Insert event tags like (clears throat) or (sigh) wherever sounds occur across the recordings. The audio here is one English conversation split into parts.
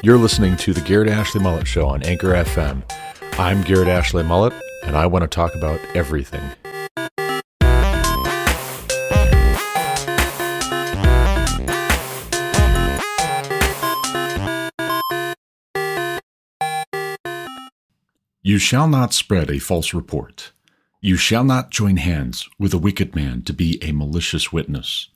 You're listening to the Garrett Ashley Mullet Show on Anchor FM. I'm Garrett Ashley Mullet, and I want to talk about everything. You shall not spread a false report. You shall not join hands with a wicked man to be a malicious witness.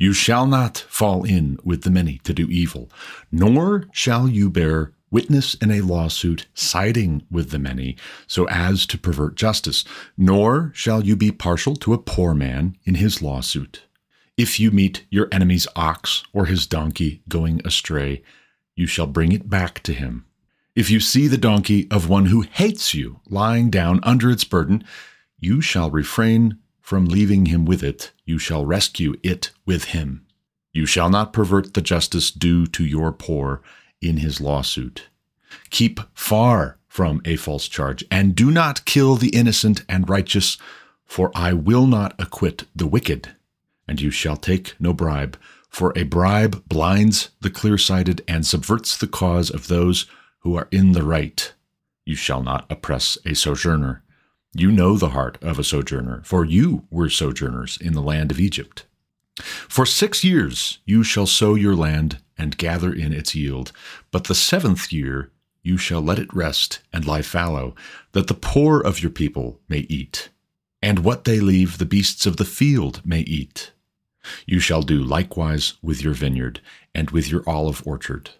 You shall not fall in with the many to do evil, nor shall you bear witness in a lawsuit siding with the many so as to pervert justice, nor shall you be partial to a poor man in his lawsuit. If you meet your enemy's ox or his donkey going astray, you shall bring it back to him. If you see the donkey of one who hates you lying down under its burden, you shall refrain from leaving him with it, you shall rescue it with him. You shall not pervert the justice due to your poor in his lawsuit. Keep far from a false charge, and do not kill the innocent and righteous, for I will not acquit the wicked. And you shall take no bribe, for a bribe blinds the clear sighted and subverts the cause of those who are in the right. You shall not oppress a sojourner. You know the heart of a sojourner, for you were sojourners in the land of Egypt. For six years you shall sow your land and gather in its yield, but the seventh year you shall let it rest and lie fallow, that the poor of your people may eat, and what they leave the beasts of the field may eat. You shall do likewise with your vineyard and with your olive orchard.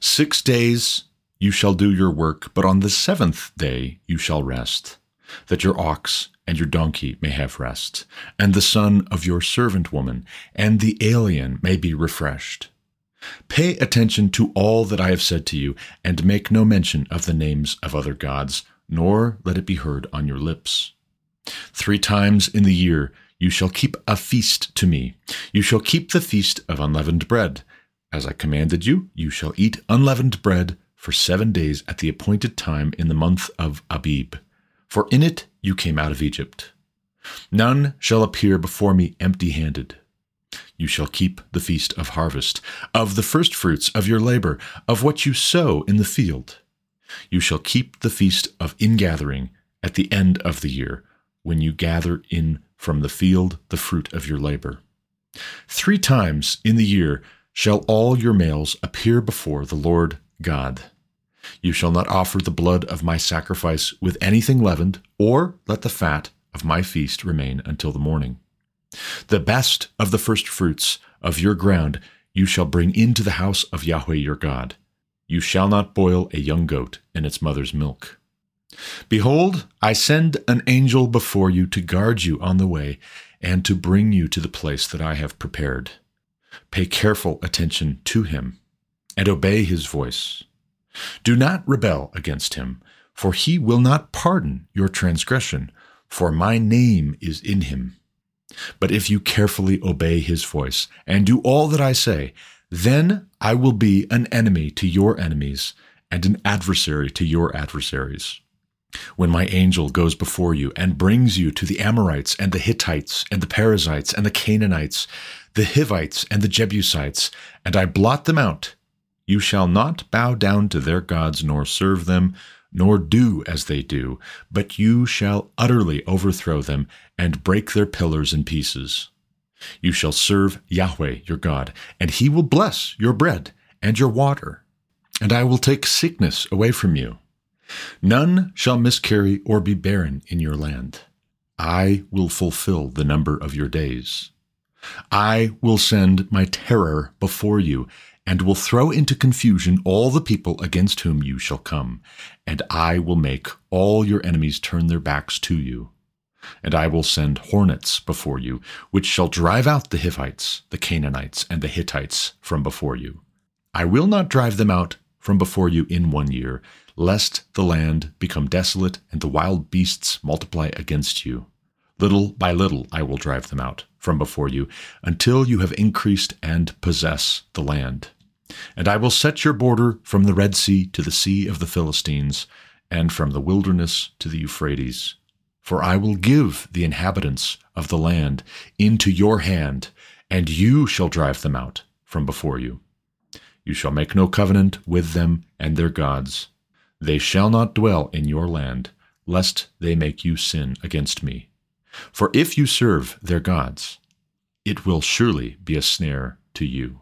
Six days you shall do your work, but on the seventh day you shall rest that your ox and your donkey may have rest, and the son of your servant woman, and the alien may be refreshed. Pay attention to all that I have said to you, and make no mention of the names of other gods, nor let it be heard on your lips. Three times in the year you shall keep a feast to me. You shall keep the feast of unleavened bread. As I commanded you, you shall eat unleavened bread for seven days at the appointed time in the month of Abib for in it you came out of Egypt. None shall appear before me empty handed. You shall keep the feast of harvest, of the firstfruits of your labor, of what you sow in the field. You shall keep the feast of ingathering at the end of the year, when you gather in from the field the fruit of your labor. Three times in the year shall all your males appear before the Lord God. You shall not offer the blood of my sacrifice with anything leavened, or let the fat of my feast remain until the morning. The best of the first fruits of your ground you shall bring into the house of Yahweh your God. You shall not boil a young goat in its mother's milk. Behold, I send an angel before you to guard you on the way and to bring you to the place that I have prepared. Pay careful attention to him and obey his voice. Do not rebel against him, for he will not pardon your transgression, for my name is in him. But if you carefully obey his voice and do all that I say, then I will be an enemy to your enemies and an adversary to your adversaries. When my angel goes before you and brings you to the Amorites and the Hittites and the Perizzites and the Canaanites, the Hivites and the Jebusites, and I blot them out, you shall not bow down to their gods nor serve them, nor do as they do, but you shall utterly overthrow them and break their pillars in pieces. You shall serve Yahweh your God, and he will bless your bread and your water, and I will take sickness away from you. None shall miscarry or be barren in your land. I will fulfill the number of your days. I will send my terror before you and will throw into confusion all the people against whom you shall come, and I will make all your enemies turn their backs to you. And I will send hornets before you, which shall drive out the Hivites, the Canaanites, and the Hittites from before you. I will not drive them out from before you in one year, lest the land become desolate and the wild beasts multiply against you. Little by little I will drive them out from before you, until you have increased and possess the land. And I will set your border from the Red Sea to the Sea of the Philistines, and from the wilderness to the Euphrates. For I will give the inhabitants of the land into your hand, and you shall drive them out from before you. You shall make no covenant with them and their gods. They shall not dwell in your land, lest they make you sin against me. For if you serve their gods, it will surely be a snare to you.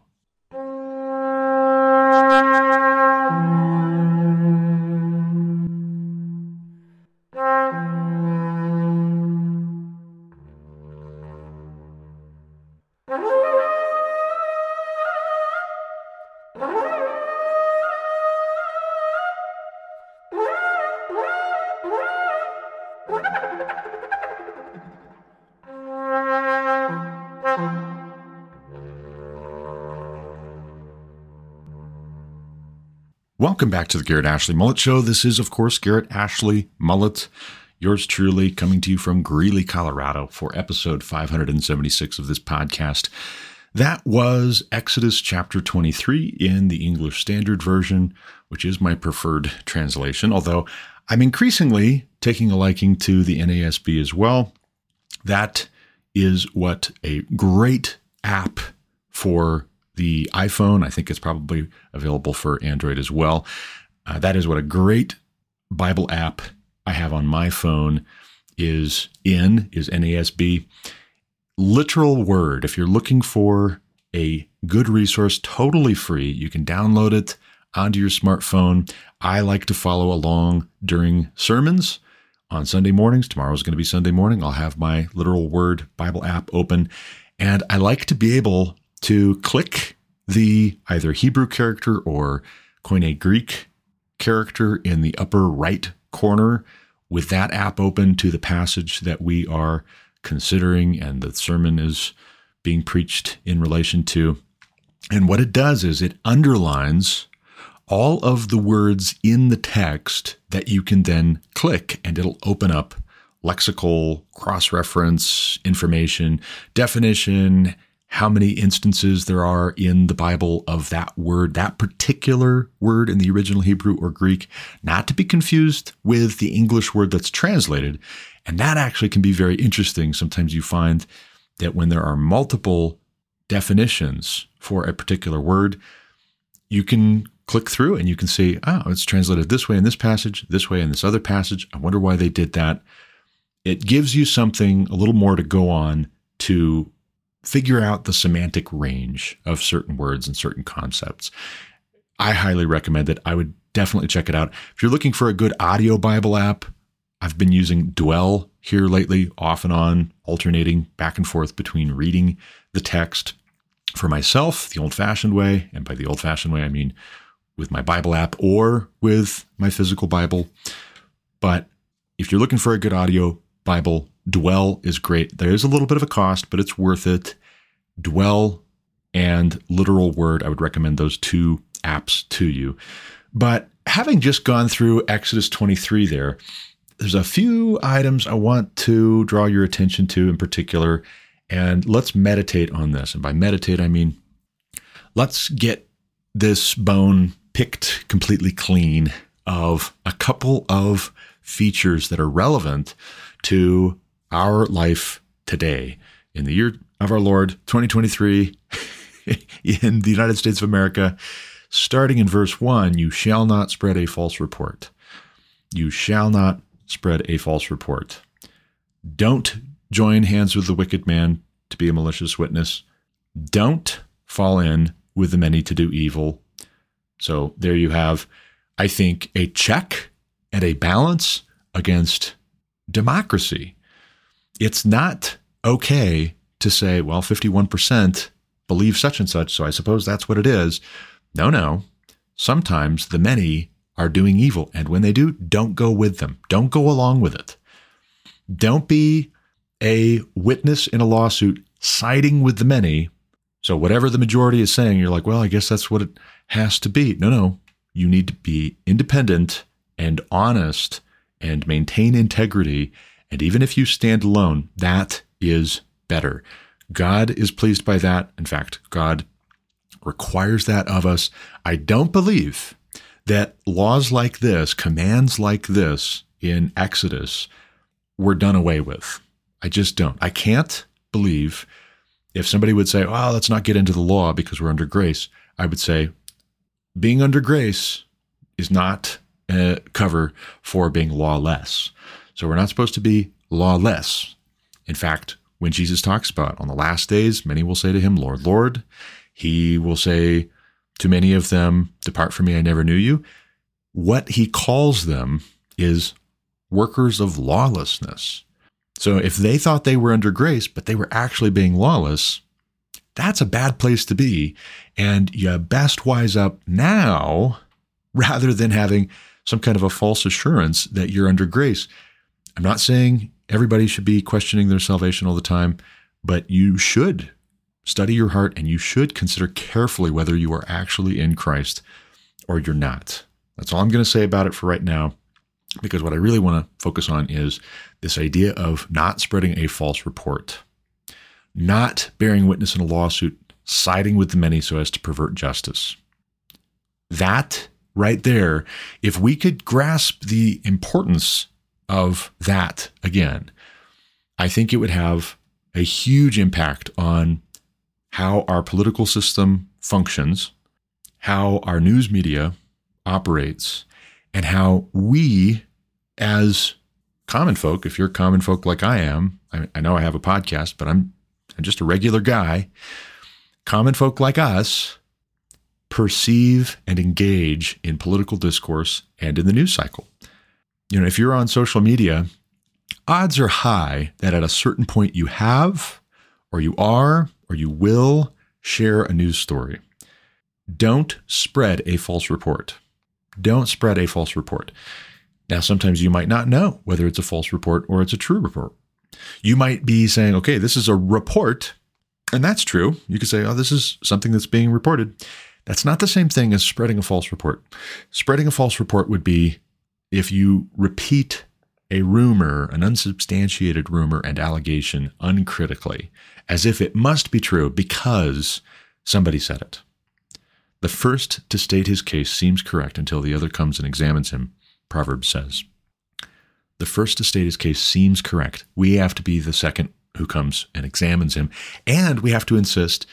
Welcome back to the Garrett Ashley Mullet Show. This is, of course, Garrett Ashley Mullet, yours truly, coming to you from Greeley, Colorado for episode 576 of this podcast. That was Exodus chapter 23 in the English Standard Version, which is my preferred translation, although I'm increasingly taking a liking to the NASB as well. That is what a great app for the iPhone. I think it's probably available for Android as well. Uh, that is what a great Bible app I have on my phone is in is NASB. Literal word. If you're looking for a good resource, totally free, you can download it onto your smartphone. I like to follow along during sermons on Sunday mornings. Tomorrow's going to be Sunday morning. I'll have my literal word Bible app open. And I like to be able to click the either Hebrew character or Koine Greek character in the upper right corner with that app open to the passage that we are considering and the sermon is being preached in relation to. And what it does is it underlines all of the words in the text that you can then click and it'll open up lexical cross reference information, definition, how many instances there are in the Bible of that word, that particular word in the original Hebrew or Greek, not to be confused with the English word that's translated. And that actually can be very interesting. Sometimes you find that when there are multiple definitions for a particular word, you can click through and you can see, oh, it's translated this way in this passage, this way in this other passage. I wonder why they did that. It gives you something a little more to go on to figure out the semantic range of certain words and certain concepts. I highly recommend it. I would definitely check it out. If you're looking for a good audio Bible app, I've been using Dwell here lately, off and on, alternating back and forth between reading the text for myself the old fashioned way. And by the old fashioned way, I mean with my Bible app or with my physical Bible. But if you're looking for a good audio Bible, Dwell is great. There is a little bit of a cost, but it's worth it. Dwell and Literal Word, I would recommend those two apps to you. But having just gone through Exodus 23 there, there's a few items I want to draw your attention to in particular. And let's meditate on this. And by meditate, I mean let's get this bone picked completely clean of a couple of features that are relevant to our life today in the year of our Lord 2023 (laughs) in the United States of America. Starting in verse 1, you shall not spread a false report. You shall not spread a false report. Don't join hands with the wicked man to be a malicious witness. Don't fall in with the many to do evil. So there you have, I think, a check and a balance against democracy it's not okay to say, well, 51% believe such and such, so I suppose that's what it is. No, no. Sometimes the many are doing evil, and when they do, don't go with them. Don't go along with it. Don't be a witness in a lawsuit siding with the many. So, whatever the majority is saying, you're like, well, I guess that's what it has to be. No, no. You need to be independent and honest and maintain integrity and even if you stand alone, that is better. God is pleased by that. In fact, God requires that of us. I don't believe that laws like this, commands like this in Exodus, were done away with. I just don't. I can't believe if somebody would say, well, let's not get into the law because we're under grace. I would say, being under grace is not a cover for being lawless. So we're not supposed to be lawless. In fact, when Jesus talks about on the last days, many will say to him, Lord, Lord, he will say to many of them, Depart from me, I never knew you. What he calls them is workers of lawlessness. So if they thought they were under grace, but they were actually being lawless, that's a bad place to be. And you best wise up now (laughs) rather than having some kind of a false assurance that you're under grace. I'm not saying everybody should be questioning their salvation all the time, but you should study your heart and you should consider carefully whether you are actually in Christ or you're not. That's all I'm going to say about it for right now, because what I really want to focus on is this idea of not spreading a false report, not bearing witness in a lawsuit, siding with the many so as to pervert justice. That right there, if we could grasp the importance of that again, I think it would have a huge impact on how our political system functions, how our news media operates, and how we, as common folk, if you're common folk like I am, I, I know I have a podcast, but I'm, I'm just a regular guy. Common folk like us perceive and engage in political discourse and in the news cycle. You know, if you're on social media, odds are high that at a certain point you have, or you are, or you will share a news story. Don't spread a false report. Don't spread a false report. Now, sometimes you might not know whether it's a false report or it's a true report. You might be saying, okay, this is a report, and that's true. You could say, oh, this is something that's being reported. That's not the same thing as spreading a false report. Spreading a false report would be if you repeat a rumor, an unsubstantiated rumor and allegation uncritically, as if it must be true because somebody said it. The first to state his case seems correct until the other comes and examines him, Proverbs says. The first to state his case seems correct. We have to be the second who comes and examines him. And we have to insist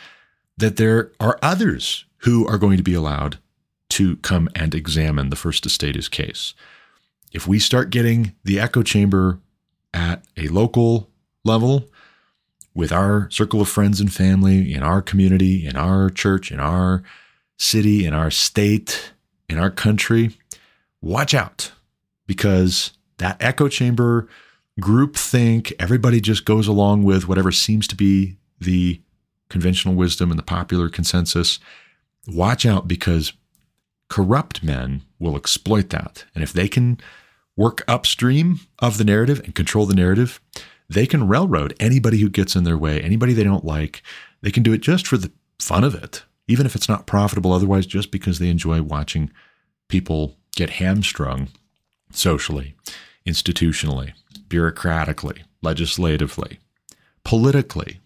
that there are others who are going to be allowed to come and examine the first to state his case. If we start getting the echo chamber at a local level, with our circle of friends and family, in our community, in our church, in our city, in our state, in our country, watch out because that echo chamber group think everybody just goes along with whatever seems to be the conventional wisdom and the popular consensus. Watch out because corrupt men will exploit that. And if they can work upstream of the narrative and control the narrative, they can railroad anybody who gets in their way, anybody they don't like. They can do it just for the fun of it, even if it's not profitable otherwise, just because they enjoy watching people get hamstrung socially, institutionally, bureaucratically, legislatively, politically.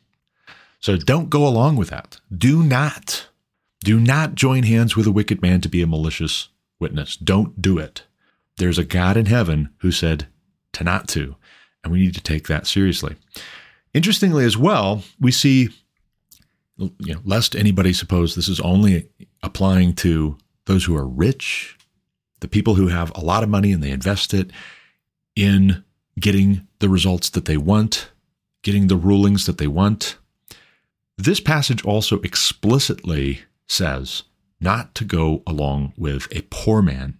So don't go along with that. Do not, do not join hands with a wicked man to be a malicious witness. Don't do it. There's a God in heaven who said to not to. And we need to take that seriously. Interestingly, as well, we see, you know, lest anybody suppose this is only applying to those who are rich, the people who have a lot of money and they invest it in getting the results that they want, getting the rulings that they want. This passage also explicitly says not to go along with a poor man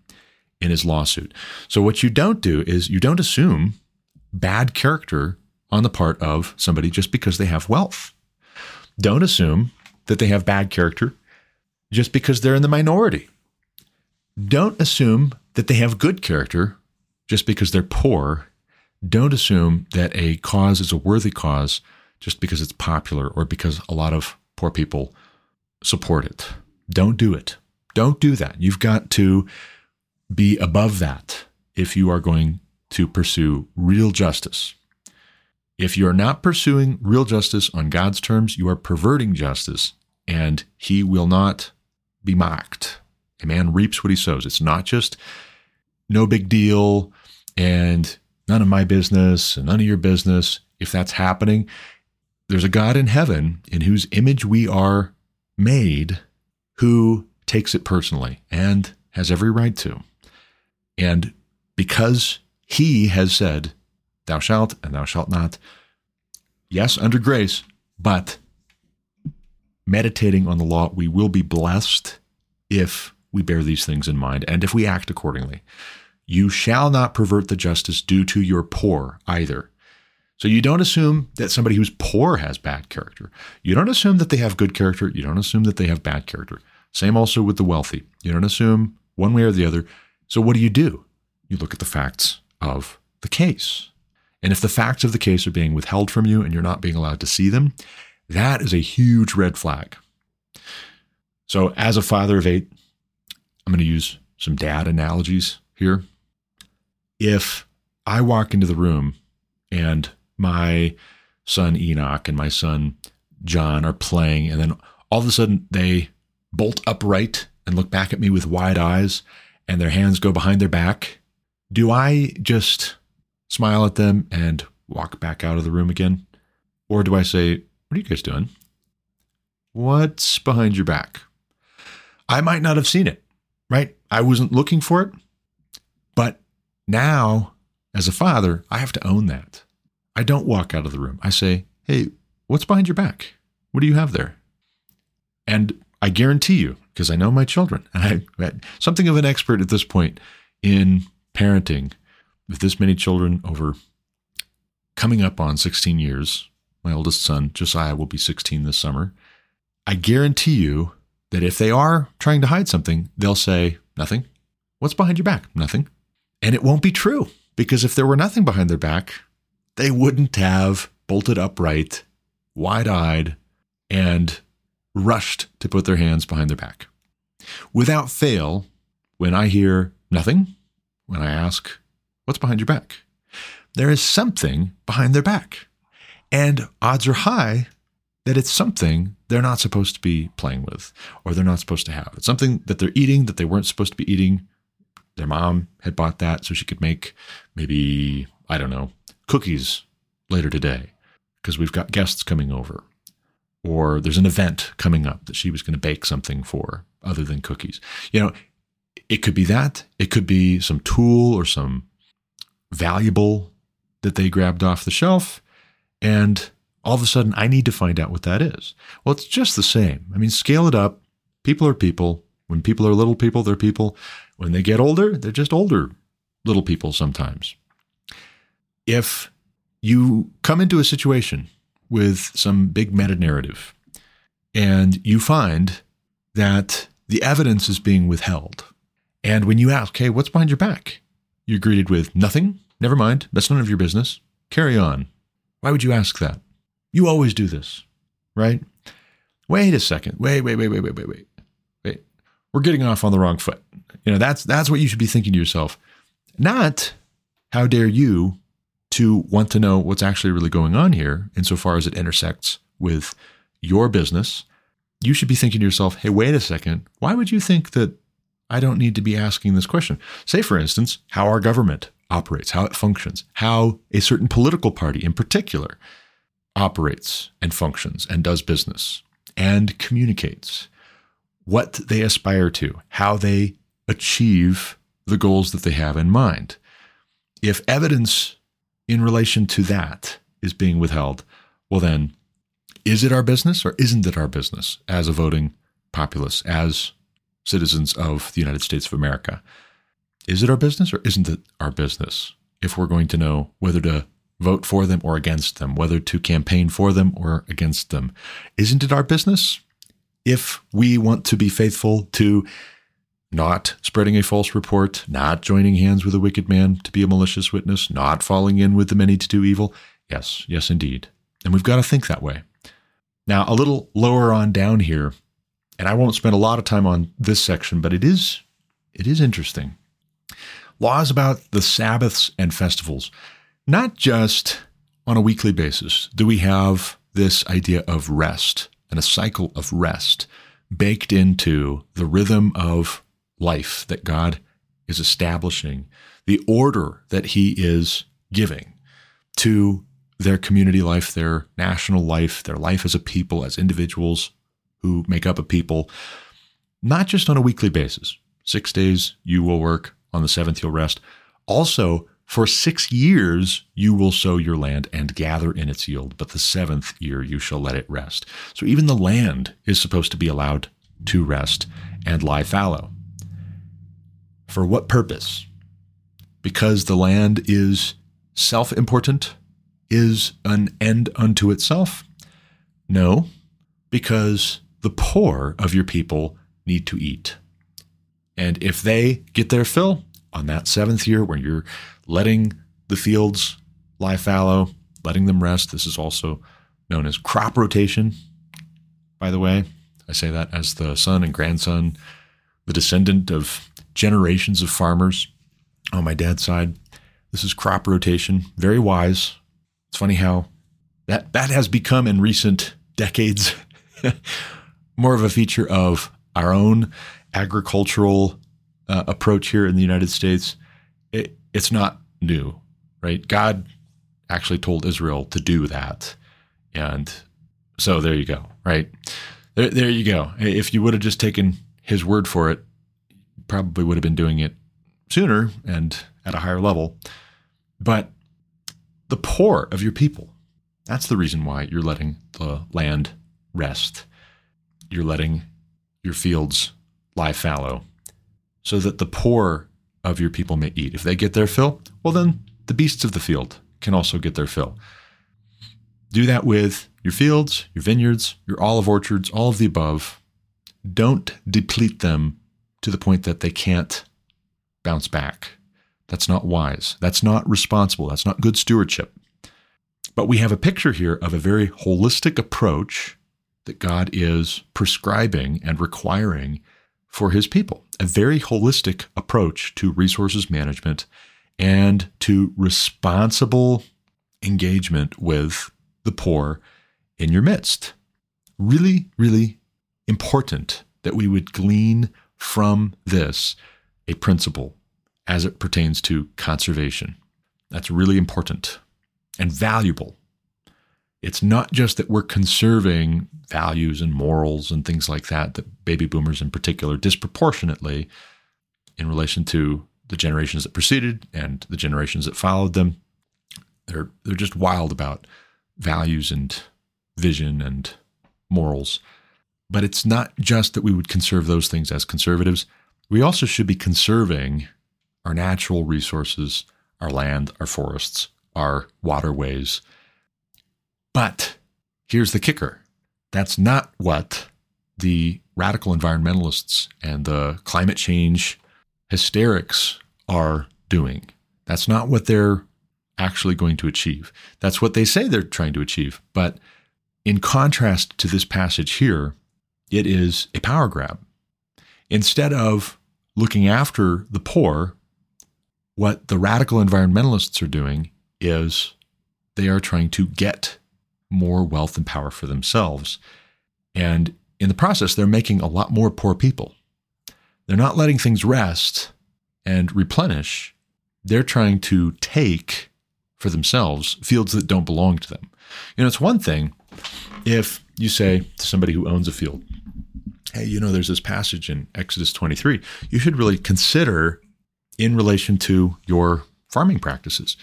in his lawsuit. So, what you don't do is you don't assume bad character on the part of somebody just because they have wealth. Don't assume that they have bad character just because they're in the minority. Don't assume that they have good character just because they're poor. Don't assume that a cause is a worthy cause just because it's popular or because a lot of poor people support it. Don't do it. Don't do that. You've got to be above that if you are going to pursue real justice. If you are not pursuing real justice on God's terms, you are perverting justice, and He will not be mocked. A man reaps what he sows. It's not just no big deal and none of my business and none of your business. If that's happening, there's a God in heaven in whose image we are made who takes it personally and has every right to. And because he has said, Thou shalt and thou shalt not, yes, under grace, but meditating on the law, we will be blessed if we bear these things in mind and if we act accordingly. You shall not pervert the justice due to your poor either. So you don't assume that somebody who's poor has bad character. You don't assume that they have good character. You don't assume that they have bad character. Same also with the wealthy. You don't assume one way or the other. So what do you do? You look at the facts of the case. And if the facts of the case are being withheld from you and you're not being allowed to see them, that is a huge red flag. So, as a father of eight, I'm going to use some dad analogies here if I walk into the room and my son Enoch and my son John are playing, and then all of a sudden they bolt upright and look back at me with wide eyes, and their hands go behind their back, do I just smile at them and walk back out of the room again? Or do I say, What are you guys doing? What's behind your back? I might not have seen it, right? I wasn't looking for it, but now, as a father, I have to own that. I don't walk out of the room. I say, Hey, what's behind your back? What do you have there? And I guarantee you, because I know my children, (laughs) and I'm something of an expert at this point in parenting with this many children over coming up on 16 years. My oldest son, Josiah, will be 16 this summer. I guarantee you that if they are trying to hide something, they'll say, Nothing. What's behind your back? Nothing. And it won't be true because if there were nothing behind their back, they wouldn't have bolted upright, wide eyed, and rushed to put their hands behind their back. Without fail, when I hear nothing, when I ask, What's behind your back? there is something behind their back. And odds are high that it's something they're not supposed to be playing with or they're not supposed to have. It's something that they're eating that they weren't supposed to be eating their mom had bought that so she could make maybe, I don't know, cookies later today because we've got guests coming over. Or there's an event coming up that she was going to bake something for other than cookies. You know, it could be that. It could be some tool or some valuable that they grabbed off the shelf. And all of a sudden, I need to find out what that is. Well, it's just the same. I mean, scale it up. People are people. When people are little people, they're people. When they get older, they're just older little people sometimes. If you come into a situation with some big meta narrative and you find that the evidence is being withheld, and when you ask, hey, what's behind your back? You're greeted with nothing. Never mind. That's none of your business. Carry on. Why would you ask that? You always do this, right? Wait a second. Wait, wait, wait, wait, wait, wait, wait. Wait. We're getting off on the wrong foot. You know, that's that's what you should be thinking to yourself. Not how dare you to want to know what's actually really going on here insofar as it intersects with your business. You should be thinking to yourself, hey, wait a second. Why would you think that I don't need to be asking this question? Say, for instance, how our government operates, how it functions, how a certain political party in particular operates and functions and does business and communicates, what they aspire to, how they achieve the goals that they have in mind. If evidence in relation to that is being withheld, well, then, is it our business or isn't it our business as a voting populace, as citizens of the United States of America? Is it our business or isn't it our business if we're going to know whether to vote for them or against them, whether to campaign for them or against them? Isn't it our business if we want to be faithful to not spreading a false report, not joining hands with a wicked man to be a malicious witness, not falling in with the many to do evil? Yes, yes, indeed. And we've got to think that way. Now, a little lower on down here, and I won't spend a lot of time on this section, but it is it is interesting. Laws about the Sabbaths and festivals, not just on a weekly basis do we have this idea of rest and a cycle of rest baked into the rhythm of life that God is establishing, the order that He is giving to their community life, their national life, their life as a people, as individuals who make up a people. not just on a weekly basis. Six days you will work, on the seventh you'll rest. Also, for six years you will sow your land and gather in its yield, but the seventh year you shall let it rest. So even the land is supposed to be allowed to rest and lie fallow. For what purpose? Because the land is self important, is an end unto itself? No, because the poor of your people need to eat. And if they get their fill on that seventh year when you're letting the fields lie fallow, letting them rest, this is also known as crop rotation, by the way. I say that as the son and grandson, the descendant of generations of farmers on my dad's side. This is crop rotation, very wise. It's funny how that that has become in recent decades (laughs) more of a feature of our own agricultural uh, approach here in the United States. It, it's not new, right? God actually told Israel to do that. And so there you go, right? There, there you go. If you would have just taken his word for it, probably would have been doing it sooner and at a higher level. But the poor of your people, that's the reason why you're letting the land rest. You're letting your fields lie fallow so that the poor of your people may eat. If they get their fill, well, then the beasts of the field can also get their fill. Do that with your fields, your vineyards, your olive orchards, all of the above. Don't deplete them to the point that they can't bounce back. That's not wise. That's not responsible. That's not good stewardship. But we have a picture here of a very holistic approach that God is prescribing and requiring for his people. A very holistic approach to resources management and to responsible engagement with the poor in your midst. Really, really important that we would glean from this a principle as it pertains to conservation. That's really important and valuable. It's not just that we're conserving values and morals and things like that, that baby boomers in particular disproportionately in relation to the generations that preceded and the generations that followed them. They're, they're just wild about values and vision and morals. But it's not just that we would conserve those things as conservatives. We also should be conserving our natural resources, our land, our forests, our waterways. But here's the kicker that's not what the radical environmentalists and the climate change hysterics are doing. That's not what they're actually going to achieve. That's what they say they're trying to achieve. But in contrast to this passage here, it is a power grab. Instead of looking after the poor, what the radical environmentalists are doing is they are trying to get more wealth and power for themselves. And in the process, they're making a lot more poor people. They're not letting things rest and replenish. They're trying to take for themselves fields that don't belong to them. You know, it's one thing if you say to somebody who owns a field, hey, you know, there's this passage in Exodus 23, you should really consider in relation to your farming practices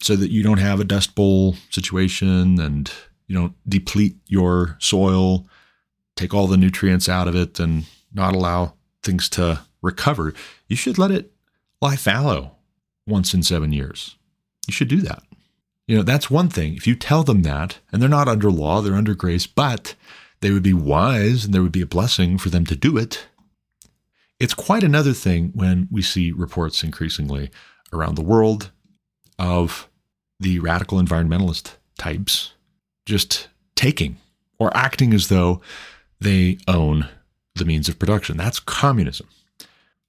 so that you don't have a dust bowl situation and you don't deplete your soil, take all the nutrients out of it, and not allow things to recover. You should let it lie fallow once in seven years. You should do that. You know, that's one thing. If you tell them that, and they're not under law, they're under grace, but they would be wise and there would be a blessing for them to do it. It's quite another thing when we see reports increasingly around the world of the radical environmentalist types just taking or acting as though they own the means of production. That's communism.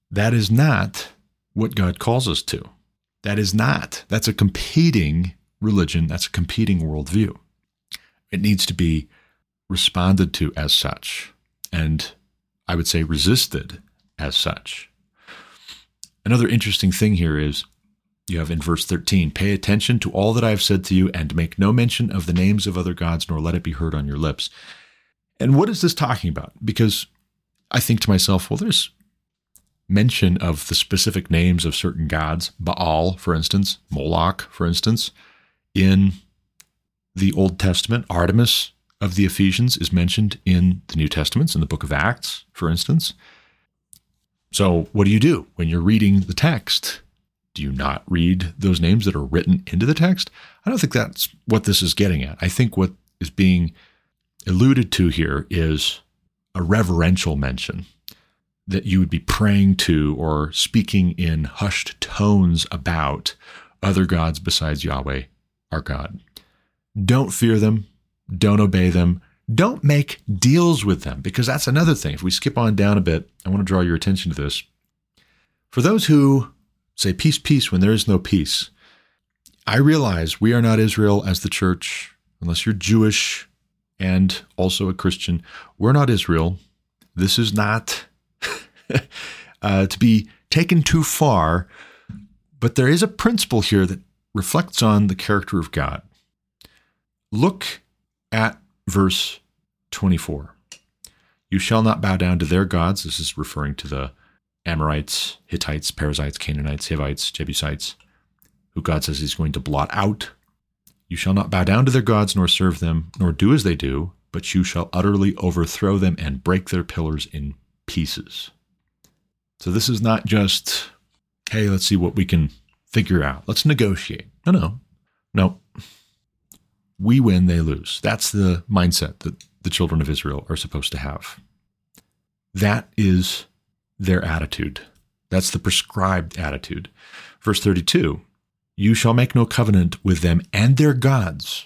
That is not what God calls us to. That is not. That's a competing religion. That's a competing worldview. It needs to be responded to as such, and I would say resisted as such. Another interesting thing here is you have in verse 13 Pay attention to all that I have said to you, and make no mention of the names of other gods, nor let it be heard on your lips. And what is this talking about? Because I think to myself, well, there's mention of the specific names of certain gods, Baal, for instance, Moloch, for instance, in the Old Testament. Artemis of the Ephesians is mentioned in the New Testaments, in the book of Acts, for instance. So, what do you do when you're reading the text? Do you not read those names that are written into the text? I don't think that's what this is getting at. I think what is being alluded to here is a reverential mention that you would be praying to or speaking in hushed tones about other gods besides Yahweh, our God. Don't fear them, don't obey them, don't make deals with them, because that's another thing. If we skip on down a bit, I want to draw your attention to this. For those who say peace, peace when there is no peace, I realize we are not Israel as the church, unless you're Jewish and also a Christian. We're not Israel. This is not (laughs) uh, to be taken too far, but there is a principle here that reflects on the character of God. Look at verse 24. You shall not bow down to their gods. This is referring to the Amorites, Hittites, Perizzites, Canaanites, Hivites, Jebusites, who God says he's going to blot out. You shall not bow down to their gods nor serve them, nor do as they do, but you shall utterly overthrow them and break their pillars in pieces. So this is not just, hey, let's see what we can figure out. Let's negotiate. No, no, no. We win, they lose. That's the mindset that the children of Israel are supposed to have. That is their attitude. That's the prescribed attitude. Verse 32 You shall make no covenant with them and their gods.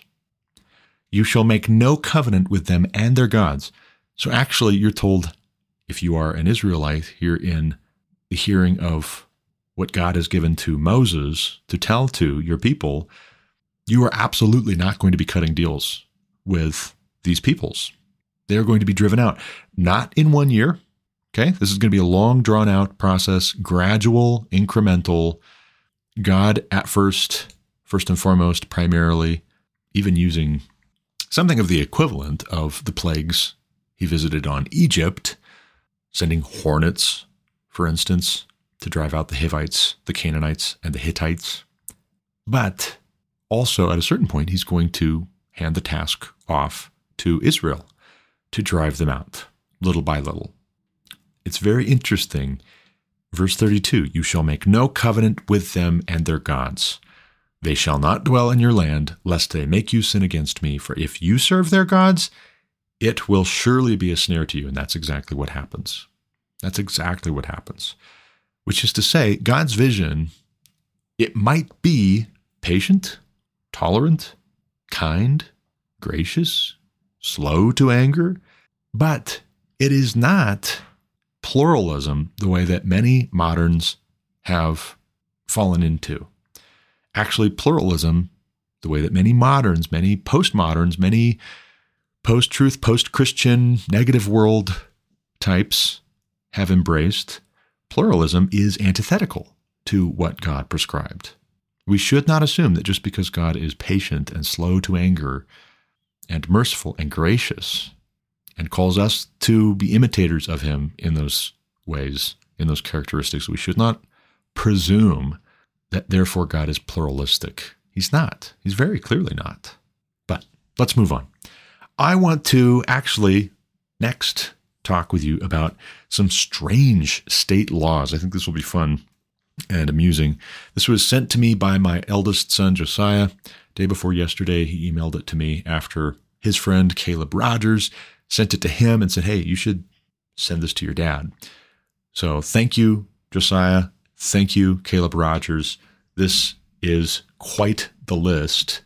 You shall make no covenant with them and their gods. So actually, you're told, if you are an Israelite here in the hearing of what God has given to Moses to tell to your people, you are absolutely not going to be cutting deals with these peoples. They're going to be driven out, not in one year. Okay. This is going to be a long, drawn out process, gradual, incremental. God, at first, first and foremost, primarily, even using something of the equivalent of the plagues he visited on Egypt, sending hornets for instance, to drive out the Hivites, the Canaanites, and the Hittites. But also, at a certain point, he's going to hand the task off to Israel to drive them out little by little. It's very interesting. Verse 32 You shall make no covenant with them and their gods. They shall not dwell in your land, lest they make you sin against me. For if you serve their gods, it will surely be a snare to you. And that's exactly what happens. That's exactly what happens. Which is to say, God's vision, it might be patient, tolerant, kind, gracious, slow to anger, but it is not pluralism the way that many moderns have fallen into. Actually, pluralism, the way that many moderns, many postmoderns, many post truth, post Christian, negative world types have embraced, pluralism is antithetical to what God prescribed. We should not assume that just because God is patient and slow to anger and merciful and gracious and calls us to be imitators of him in those ways, in those characteristics, we should not presume that therefore God is pluralistic. He's not. He's very clearly not. But let's move on. I want to actually next talk with you about some strange state laws. I think this will be fun and amusing. This was sent to me by my eldest son, Josiah. Day before yesterday, he emailed it to me after his friend, Caleb Rogers, sent it to him and said, Hey, you should send this to your dad. So thank you, Josiah. Thank you, Caleb Rogers. This is quite the list,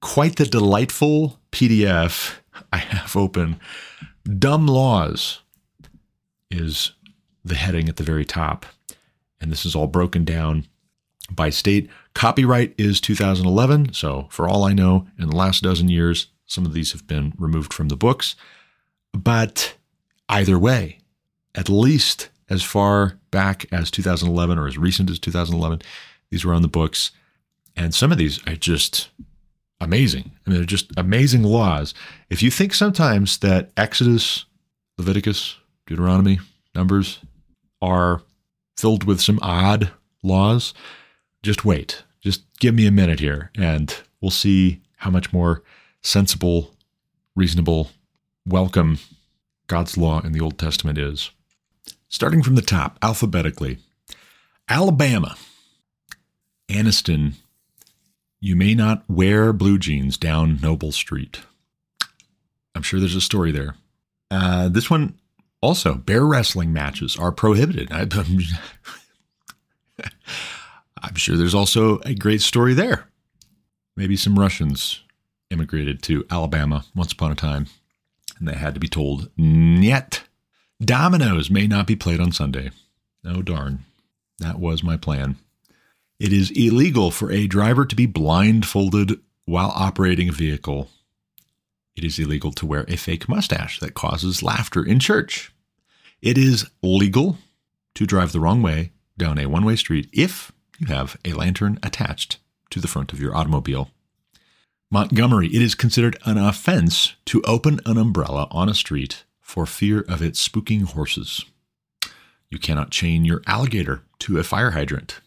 quite the delightful PDF I have open. Dumb laws is the heading at the very top. And this is all broken down by state. Copyright is 2011. So, for all I know, in the last dozen years, some of these have been removed from the books. But either way, at least as far back as 2011 or as recent as 2011, these were on the books. And some of these are just amazing. I mean, they're just amazing laws. If you think sometimes that Exodus, Leviticus, Deuteronomy, numbers are filled with some odd laws. Just wait. Just give me a minute here and we'll see how much more sensible, reasonable, welcome God's law in the Old Testament is. Starting from the top, alphabetically Alabama. Anniston, you may not wear blue jeans down Noble Street. I'm sure there's a story there. Uh, this one also, bear wrestling matches are prohibited. I, (laughs) I'm sure there's also a great story there. Maybe some Russians immigrated to Alabama once upon a time and they had to be told, Niet. Dominoes may not be played on Sunday. Oh, darn. That was my plan. It is illegal for a driver to be blindfolded while operating a vehicle. It is illegal to wear a fake mustache that causes laughter in church. It is legal to drive the wrong way down a one way street if you have a lantern attached to the front of your automobile. Montgomery, it is considered an offense to open an umbrella on a street for fear of it spooking horses. You cannot chain your alligator to a fire hydrant.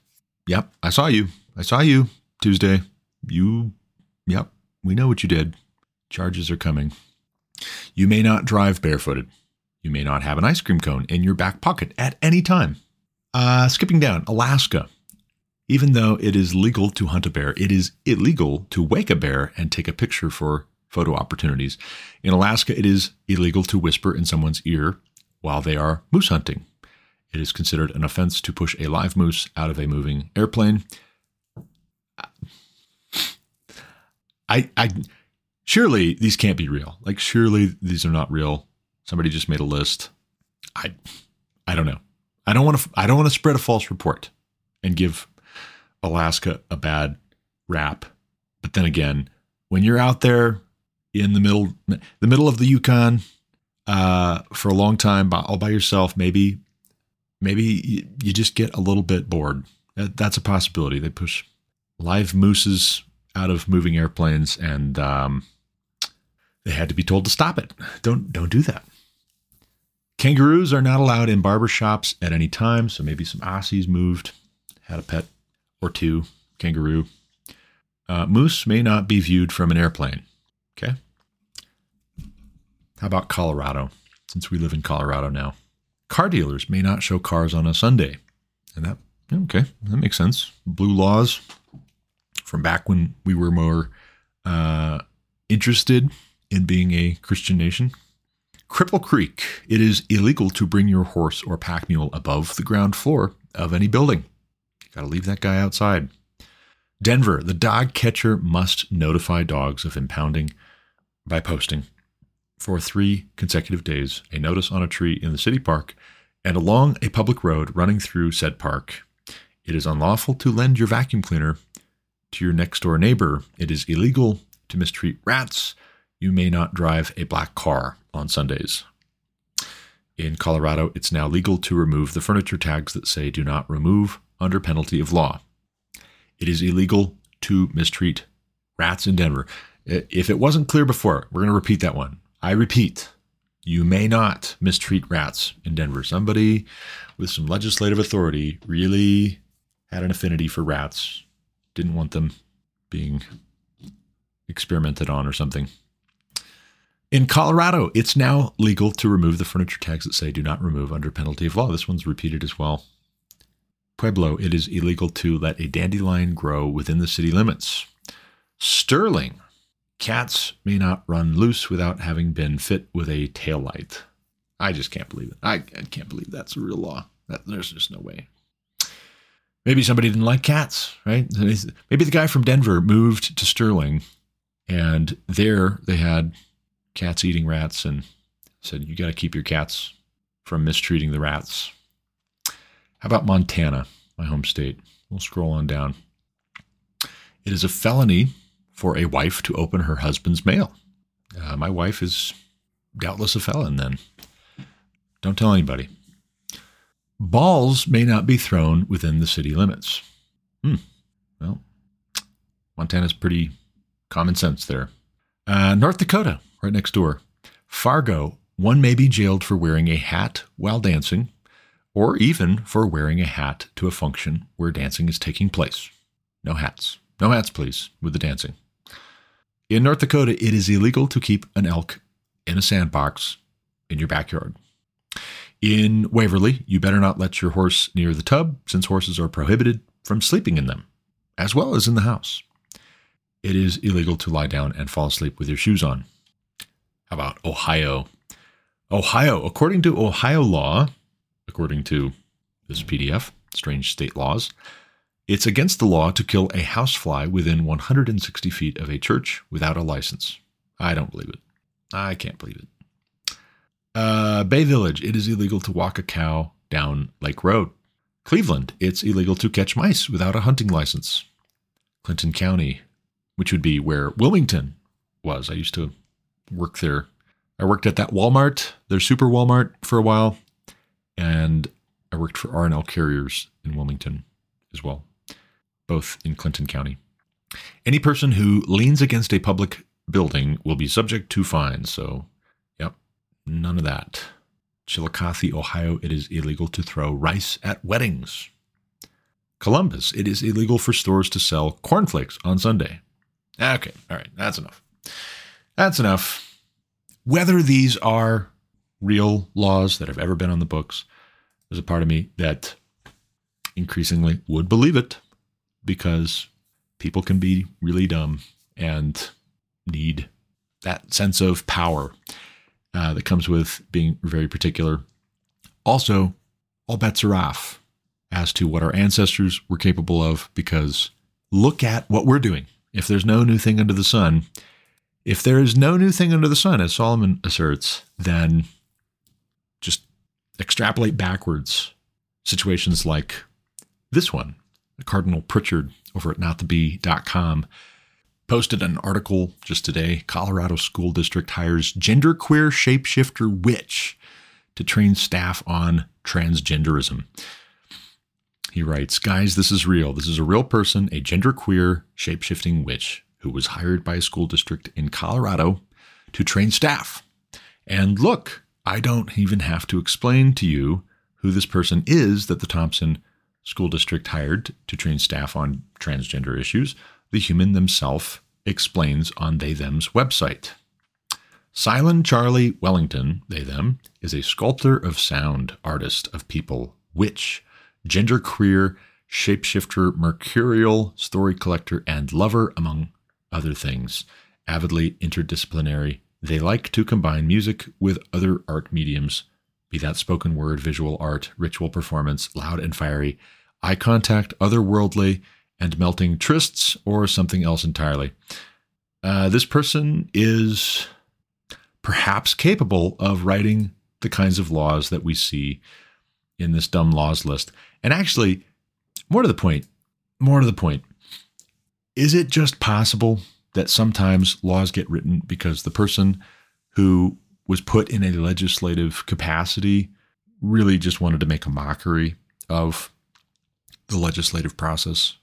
Yep, I saw you. I saw you Tuesday. You, yep, we know what you did. Charges are coming. You may not drive barefooted. You may not have an ice cream cone in your back pocket at any time. Uh, skipping down, Alaska. Even though it is legal to hunt a bear, it is illegal to wake a bear and take a picture for photo opportunities. In Alaska, it is illegal to whisper in someone's ear while they are moose hunting. It is considered an offense to push a live moose out of a moving airplane. I, I, surely these can't be real. Like, surely these are not real. Somebody just made a list. I, I don't know. I don't want to. I don't want to spread a false report and give Alaska a bad rap. But then again, when you're out there in the middle, the middle of the Yukon, uh, for a long time all by yourself, maybe, maybe you just get a little bit bored. That's a possibility. They push live mooses out of moving airplanes, and um, they had to be told to stop it. Don't don't do that. Kangaroos are not allowed in barber shops at any time, so maybe some Aussies moved, had a pet or two kangaroo. Uh, moose may not be viewed from an airplane. Okay. How about Colorado? Since we live in Colorado now, car dealers may not show cars on a Sunday. And that, okay, that makes sense. Blue laws from back when we were more uh, interested in being a Christian nation. Cripple Creek, it is illegal to bring your horse or pack mule above the ground floor of any building. Got to leave that guy outside. Denver, the dog catcher must notify dogs of impounding by posting for three consecutive days a notice on a tree in the city park and along a public road running through said park. It is unlawful to lend your vacuum cleaner to your next door neighbor. It is illegal to mistreat rats. You may not drive a black car on Sundays. In Colorado, it's now legal to remove the furniture tags that say do not remove under penalty of law. It is illegal to mistreat rats in Denver. If it wasn't clear before, we're going to repeat that one. I repeat, you may not mistreat rats in Denver. Somebody with some legislative authority really had an affinity for rats, didn't want them being experimented on or something. In Colorado, it's now legal to remove the furniture tags that say do not remove under penalty of law. This one's repeated as well. Pueblo, it is illegal to let a dandelion grow within the city limits. Sterling, cats may not run loose without having been fit with a tail light. I just can't believe it. I, I can't believe that's a real law. That, there's just no way. Maybe somebody didn't like cats, right? Maybe the guy from Denver moved to Sterling, and there they had cats eating rats, and said, "You got to keep your cats from mistreating the rats." How about Montana, my home state? We'll scroll on down. It is a felony for a wife to open her husband's mail. Uh, my wife is doubtless a felon then. Don't tell anybody. Balls may not be thrown within the city limits. Hmm. Well, Montana's pretty common sense there. Uh, North Dakota, right next door. Fargo, one may be jailed for wearing a hat while dancing or even for wearing a hat to a function where dancing is taking place. No hats. No hats, please, with the dancing. In North Dakota, it is illegal to keep an elk in a sandbox in your backyard. In Waverly, you better not let your horse near the tub, since horses are prohibited from sleeping in them, as well as in the house. It is illegal to lie down and fall asleep with your shoes on. How about Ohio? Ohio, according to Ohio law, according to this PDF, Strange State Laws, it's against the law to kill a housefly within 160 feet of a church without a license. I don't believe it. I can't believe it. Uh, Bay Village, it is illegal to walk a cow down Lake Road. Cleveland, it's illegal to catch mice without a hunting license. Clinton County, which would be where Wilmington was. I used to work there. I worked at that Walmart, their super Walmart, for a while, and I worked for R&L Carriers in Wilmington as well, both in Clinton County. Any person who leans against a public building will be subject to fines. So, yep, none of that. Chillicothe, Ohio, it is illegal to throw rice at weddings. Columbus, it is illegal for stores to sell cornflakes on Sunday. Okay, all right, that's enough. That's enough. Whether these are real laws that have ever been on the books, there's a part of me that increasingly would believe it because people can be really dumb and need that sense of power uh, that comes with being very particular. Also, all bets are off as to what our ancestors were capable of because look at what we're doing. If there's no new thing under the sun, if there is no new thing under the sun, as Solomon asserts, then extrapolate backwards situations like this one. Cardinal Pritchard over at notthebee.com posted an article just today. Colorado School District hires genderqueer shapeshifter witch to train staff on transgenderism. He writes, Guys, this is real. This is a real person, a genderqueer shapeshifting witch who was hired by a school district in Colorado to train staff. And look, I don't even have to explain to you who this person is that the Thompson School District hired to train staff on transgender issues the human themselves explains on They Them's website. Silent Charlie Wellington, They Them, is a sculptor of sound, artist of people, witch, genderqueer, shapeshifter, mercurial, story collector, and lover, among other things. Avidly interdisciplinary, they like to combine music with other art mediums, be that spoken word, visual art, ritual performance, loud and fiery, eye contact, otherworldly, and melting trysts or something else entirely. Uh, this person is perhaps capable of writing the kinds of laws that we see in this dumb laws list. And actually, more to the point, more to the point, is it just possible that sometimes laws get written because the person who was put in a legislative capacity really just wanted to make a mockery of the legislative process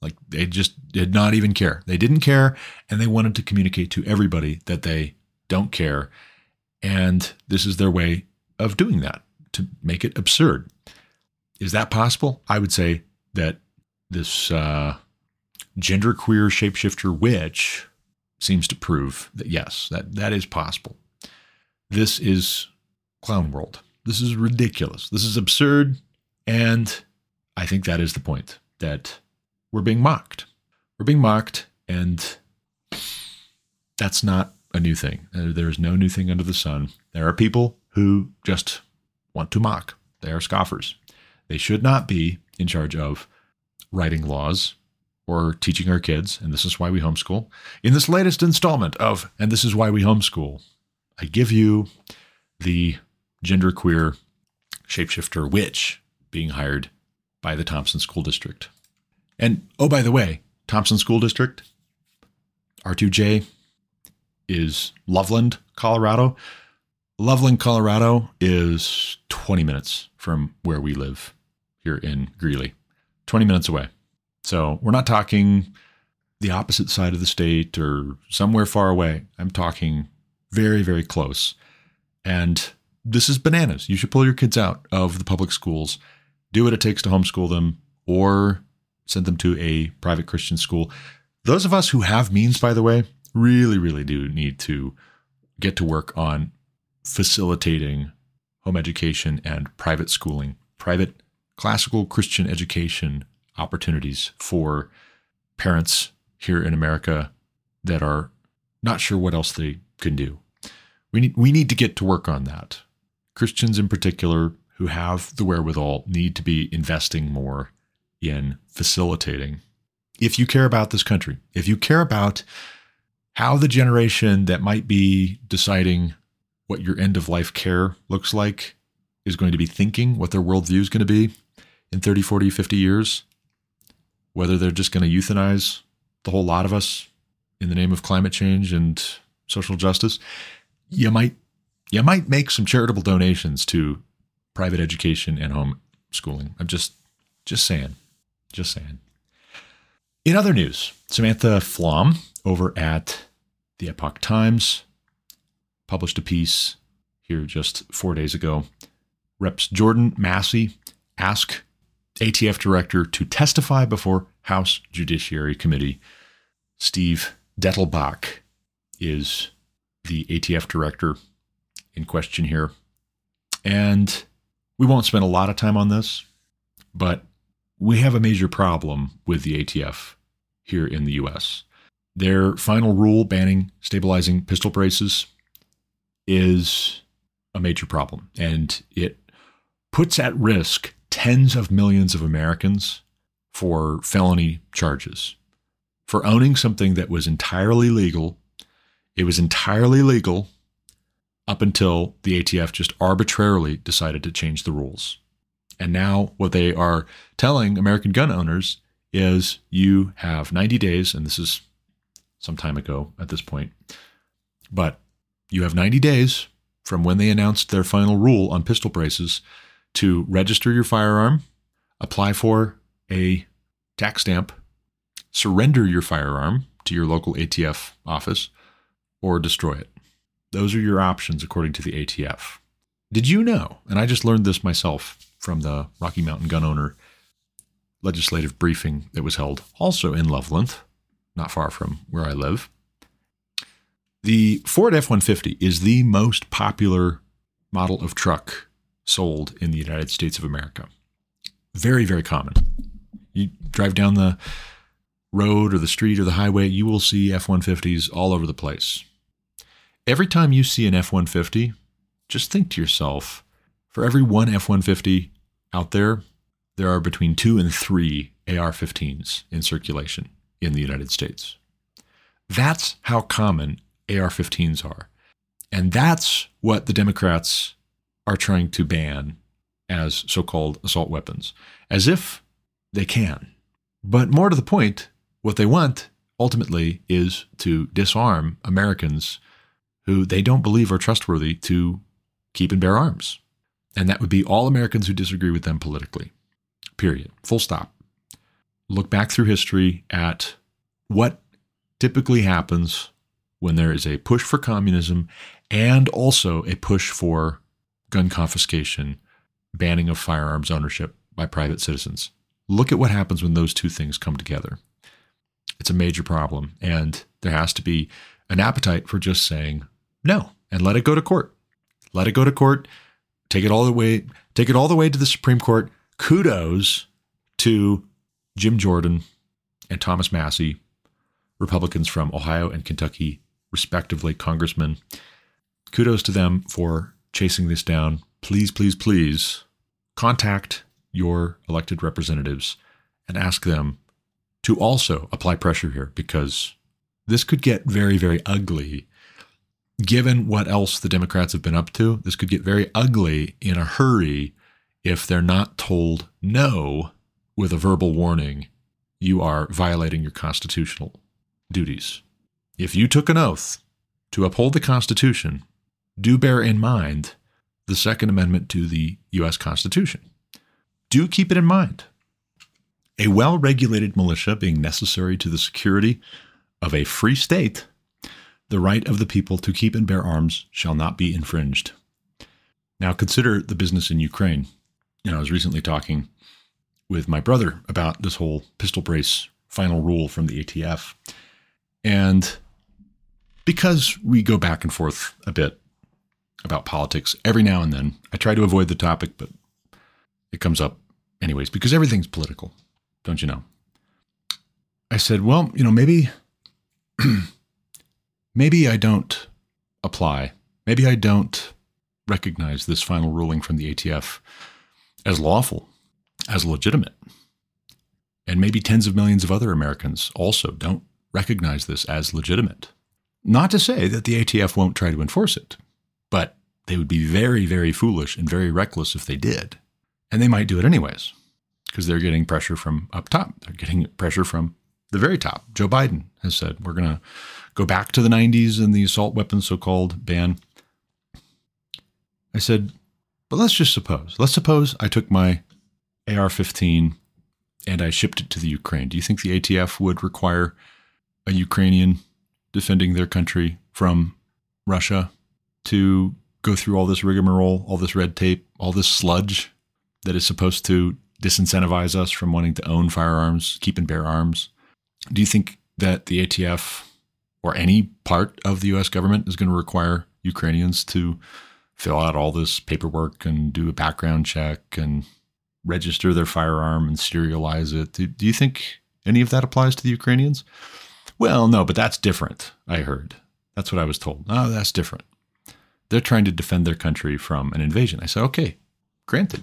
like they just did not even care. They didn't care and they wanted to communicate to everybody that they don't care. And this is their way of doing that to make it absurd. Is that possible? I would say that this uh, genderqueer shapeshifter witch seems to prove that yes, that, that is possible. This is clown world. This is ridiculous. This is absurd. And I think that is the point that we're being mocked. We're being mocked, and that's not a new thing. Uh, there is no new thing under the sun. There are people who just want to mock. They are scoffers. They should not be in charge of writing laws or teaching our kids, and this is why we homeschool. In this latest installment of And This Is Why We Homeschool, I give you the genderqueer shapeshifter witch being hired by the Thompson School District. And oh, by the way, Thompson School District, R2J is Loveland, Colorado. Loveland, Colorado is 20 minutes from where we live here in Greeley, 20 minutes away. So we're not talking the opposite side of the state or somewhere far away. I'm talking very, very close. And this is bananas. You should pull your kids out of the public schools, do what it takes to homeschool them, or send them to a private Christian school. Those of us who have means, by the way, really, really do need to get to work on facilitating home education and private schooling, private classical Christian education opportunities for parents here in America that are not sure what else they can do. We need we need to get to work on that. Christians in particular who have the wherewithal need to be investing more in facilitating. If you care about this country, if you care about how the generation that might be deciding what your end of life care looks like is going to be thinking, what their worldview is going to be in 30, 40, 50 years, whether they're just going to euthanize the whole lot of us in the name of climate change and social justice, you might you might make some charitable donations to private education and home schooling. I'm just just saying. Just saying. In other news, Samantha Flom over at the Epoch Times published a piece here just four days ago. Reps Jordan Massie ask ATF director to testify before House Judiciary Committee. Steve Dettelbach is the ATF director in question here. And we won't spend a lot of time on this, but we have a major problem with the ATF here in the US. Their final rule banning stabilizing pistol braces is a major problem, and it puts at risk tens of millions of Americans for felony charges. For owning something that was entirely legal, it was entirely legal up until the ATF just arbitrarily decided to change the rules. And now, what they are telling American gun owners is you have 90 days, and this is some time ago at this point, but you have 90 days from when they announced their final rule on pistol braces to register your firearm, apply for a tax stamp, surrender your firearm to your local ATF office, or destroy it. Those are your options according to the ATF. Did you know, and I just learned this myself from the Rocky Mountain Gun Owner legislative briefing that was held also in Loveland, not far from where I live. The Ford F 150 is the most popular model of truck sold in the United States of America. Very, very common. You drive down the road or the street or the highway, you will see F 150s all over the place. Every time you see an F 150, just think to yourself for every one F 150 out there, there are between two and three AR 15s in circulation in the United States. That's how common AR 15s are. And that's what the Democrats are trying to ban as so called assault weapons, as if they can. But more to the point, what they want ultimately is to disarm Americans who they don't believe are trustworthy to keep and bear arms. And that would be all Americans who disagree with them politically. Period. Full stop. Look back through history at what typically happens when there is a push for communism and also a push for gun confiscation, banning of firearms ownership by private citizens. Look at what happens when those two things come together. It's a major problem, and there has to be an appetite for just saying no and let it go to court. Let it go to court. Take it all the way. Take it all the way to the Supreme Court. Kudos to Jim Jordan and Thomas Massie, Republicans from Ohio and Kentucky, respectively, congressmen. Kudos to them for chasing this down. Please, please, please contact your elected representatives and ask them to also apply pressure here because this could get very, very ugly. Given what else the Democrats have been up to, this could get very ugly in a hurry if they're not told no with a verbal warning. You are violating your constitutional duties. If you took an oath to uphold the Constitution, do bear in mind the Second Amendment to the U.S. Constitution. Do keep it in mind. A well regulated militia being necessary to the security of a free state, the right of the people to keep and bear arms shall not be infringed. Now, consider the business in Ukraine. You know, I was recently talking with my brother about this whole pistol brace final rule from the ATF. And because we go back and forth a bit about politics every now and then, I try to avoid the topic, but it comes up anyways, because everything's political, don't you know? I said, well, you know, maybe, (clears throat) maybe I don't apply. Maybe I don't recognize this final ruling from the ATF as lawful, as legitimate. And maybe tens of millions of other Americans also don't recognize this as legitimate. Not to say that the ATF won't try to enforce it, but they would be very, very foolish and very reckless if they did. And they might do it anyways, because they're getting pressure from up top. They're getting pressure from the very top. Joe Biden has said, we're going to go back to the 90s and the assault weapons so called ban. I said, but let's just suppose. Let's suppose I took my AR 15 and I shipped it to the Ukraine. Do you think the ATF would require a Ukrainian defending their country from Russia to go through all this rigmarole, all this red tape, all this sludge that is supposed to disincentivize us from wanting to own firearms, keep and bear arms? Do you think that the ATF or any part of the US government is going to require Ukrainians to fill out all this paperwork and do a background check and register their firearm and serialize it? Do, do you think any of that applies to the Ukrainians? Well, no, but that's different, I heard. That's what I was told. Oh, that's different. They're trying to defend their country from an invasion. I said, okay, granted.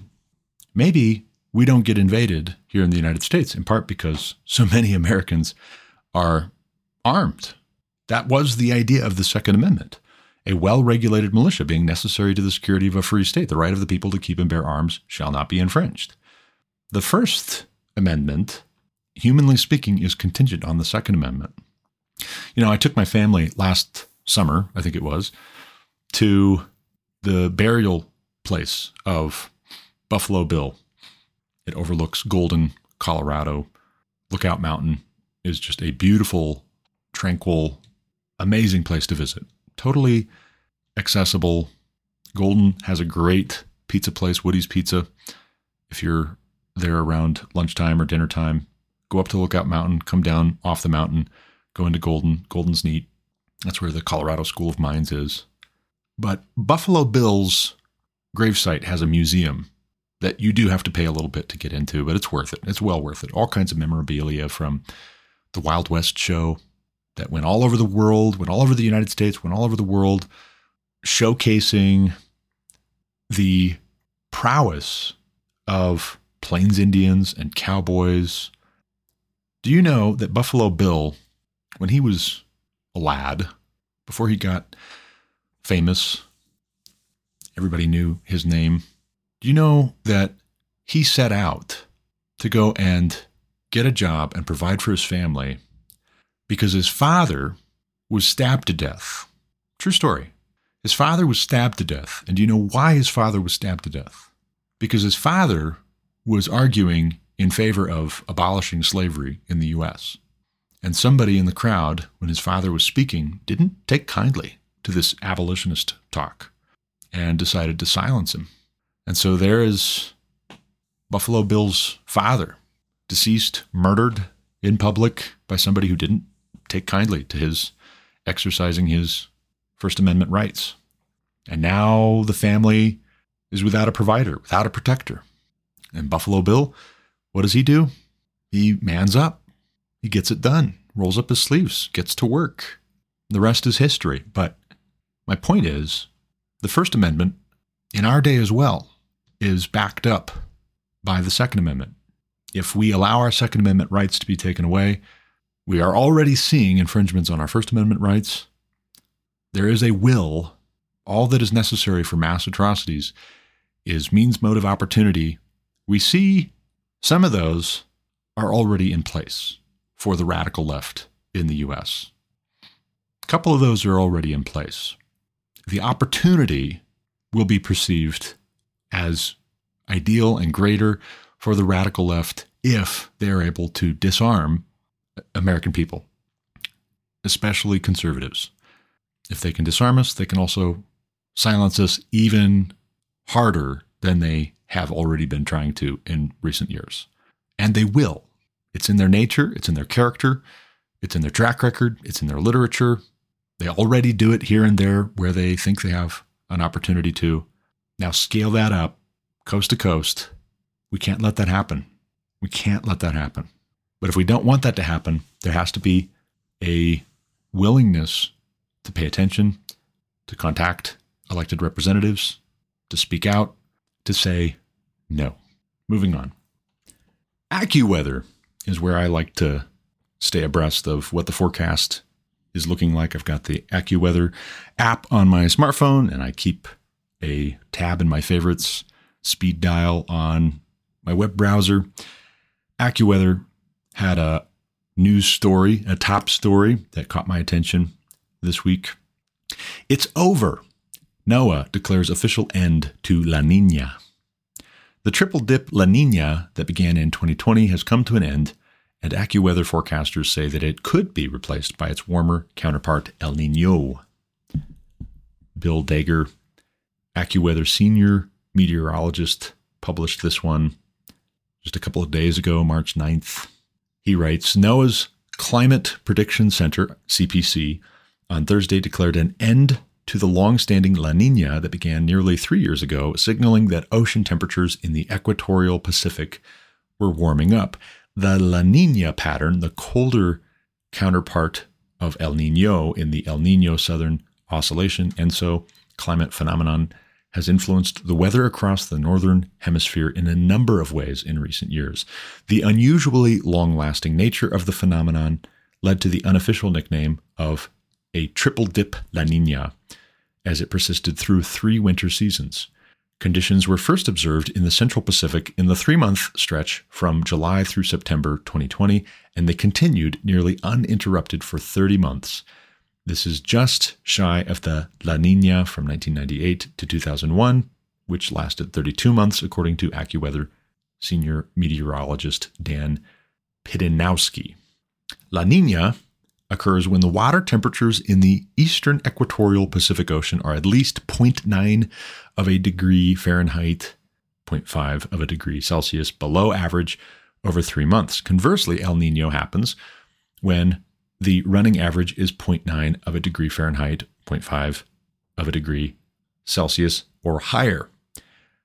Maybe we don't get invaded here in the United States, in part because so many Americans are armed. That was the idea of the Second Amendment a well regulated militia being necessary to the security of a free state. The right of the people to keep and bear arms shall not be infringed. The First Amendment, humanly speaking, is contingent on the Second Amendment. You know, I took my family last summer, I think it was, to the burial place of Buffalo Bill it overlooks Golden, Colorado. Lookout Mountain is just a beautiful, tranquil, amazing place to visit. Totally accessible. Golden has a great pizza place, Woody's Pizza. If you're there around lunchtime or dinner time, go up to Lookout Mountain, come down off the mountain, go into Golden. Golden's neat. That's where the Colorado School of Mines is. But Buffalo Bill's gravesite has a museum that you do have to pay a little bit to get into, but it's worth it. It's well worth it. All kinds of memorabilia from the Wild West show that went all over the world, went all over the United States, went all over the world, showcasing the prowess of Plains Indians and cowboys. Do you know that Buffalo Bill, when he was a lad, before he got famous, everybody knew his name do you know that he set out to go and get a job and provide for his family because his father was stabbed to death? True story. His father was stabbed to death. And do you know why his father was stabbed to death? Because his father was arguing in favor of abolishing slavery in the U.S. And somebody in the crowd, when his father was speaking, didn't take kindly to this abolitionist talk and decided to silence him. And so there is Buffalo Bill's father, deceased, murdered in public by somebody who didn't take kindly to his exercising his First Amendment rights. And now the family is without a provider, without a protector. And Buffalo Bill, what does he do? He mans up. He gets it done, rolls up his sleeves, gets to work. The rest is history. But my point is the First Amendment, in our day as well, is backed up by the Second Amendment. If we allow our Second Amendment rights to be taken away, we are already seeing infringements on our First Amendment rights. There is a will. All that is necessary for mass atrocities is means, motive, opportunity. We see some of those are already in place for the radical left in the US. A couple of those are already in place. The opportunity will be perceived as ideal and greater for the radical left if they're able to disarm American people, especially conservatives. If they can disarm us, they can also silence us even harder than they have already been trying to in recent years. And they will. It's in their nature, it's in their character, it's in their track record, it's in their literature. They already do it here and there where they think they have an opportunity to. Now scale that up coast to coast. We can't let that happen. We can't let that happen. But if we don't want that to happen, there has to be a willingness to pay attention, to contact elected representatives, to speak out, to say no. Moving on. AccuWeather is where I like to stay abreast of what the forecast is looking like. I've got the AccuWeather app on my smartphone and I keep a tab in my favorites, speed dial on my web browser. AccuWeather had a news story, a top story that caught my attention this week. It's over. NOAA declares official end to La Nina. The triple dip La Nina that began in 2020 has come to an end, and AccuWeather forecasters say that it could be replaced by its warmer counterpart El Nino. Bill Deger, AccuWeather senior meteorologist, published this one just a couple of days ago, March 9th. He writes NOAA's Climate Prediction Center, CPC, on Thursday declared an end to the long standing La Nina that began nearly three years ago, signaling that ocean temperatures in the equatorial Pacific were warming up. The La Nina pattern, the colder counterpart of El Nino in the El Nino Southern Oscillation, ENSO, climate phenomenon, has influenced the weather across the northern hemisphere in a number of ways in recent years. The unusually long lasting nature of the phenomenon led to the unofficial nickname of a triple dip La Nina, as it persisted through three winter seasons. Conditions were first observed in the Central Pacific in the three month stretch from July through September 2020, and they continued nearly uninterrupted for 30 months. This is just shy of the La Nina from 1998 to 2001, which lasted 32 months, according to AccuWeather senior meteorologist Dan Pydynowski. La Nina occurs when the water temperatures in the eastern equatorial Pacific Ocean are at least 0.9 of a degree Fahrenheit, 0.5 of a degree Celsius below average over three months. Conversely, El Nino happens when the running average is 0.9 of a degree Fahrenheit, 0.5 of a degree Celsius or higher.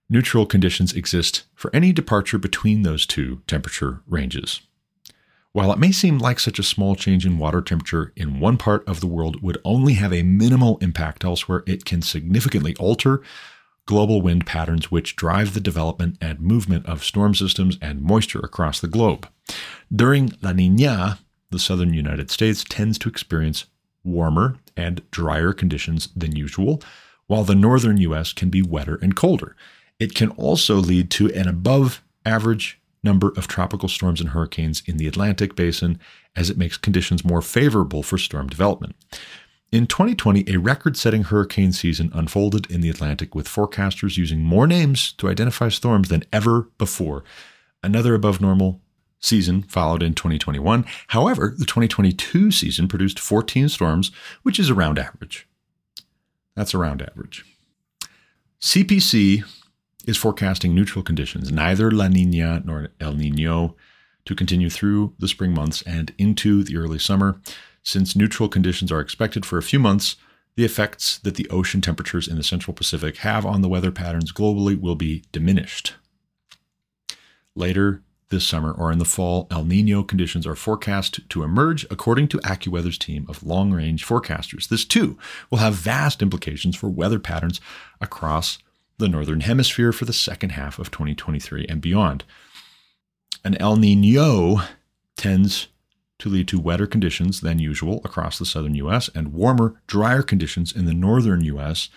Neutral conditions exist for any departure between those two temperature ranges. While it may seem like such a small change in water temperature in one part of the world would only have a minimal impact elsewhere, it can significantly alter global wind patterns which drive the development and movement of storm systems and moisture across the globe. During La Nina, the southern United States tends to experience warmer and drier conditions than usual, while the northern U.S. can be wetter and colder. It can also lead to an above average number of tropical storms and hurricanes in the Atlantic basin as it makes conditions more favorable for storm development. In 2020, a record setting hurricane season unfolded in the Atlantic with forecasters using more names to identify storms than ever before. Another above normal season followed in 2021. However, the 2022 season produced 14 storms, which is around average. That's around average. CPC is forecasting neutral conditions, neither La Nina nor El Nino, to continue through the spring months and into the early summer. Since neutral conditions are expected for a few months, the effects that the ocean temperatures in the central Pacific have on the weather patterns globally will be diminished. Later this summer or in the fall, El Nino conditions are forecast to emerge according to AccuWeather's team of long range forecasters. This too will have vast implications for weather patterns across the Northern Hemisphere for the second half of 2023 and beyond. An El Nino tends to lead to wetter conditions than usual across the southern U.S. and warmer, drier conditions in the northern U.S.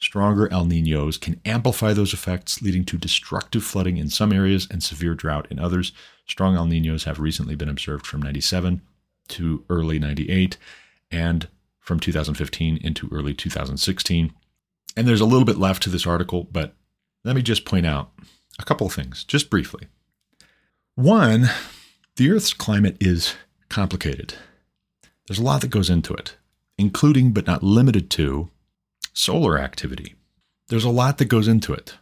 Stronger El Ninos can amplify those effects, leading to destructive flooding in some areas and severe drought in others. Strong El Ninos have recently been observed from 97 to early 98 and from 2015 into early 2016. And there's a little bit left to this article, but let me just point out a couple of things, just briefly. One, the Earth's climate is complicated. There's a lot that goes into it, including but not limited to solar activity. There's a lot that goes into it.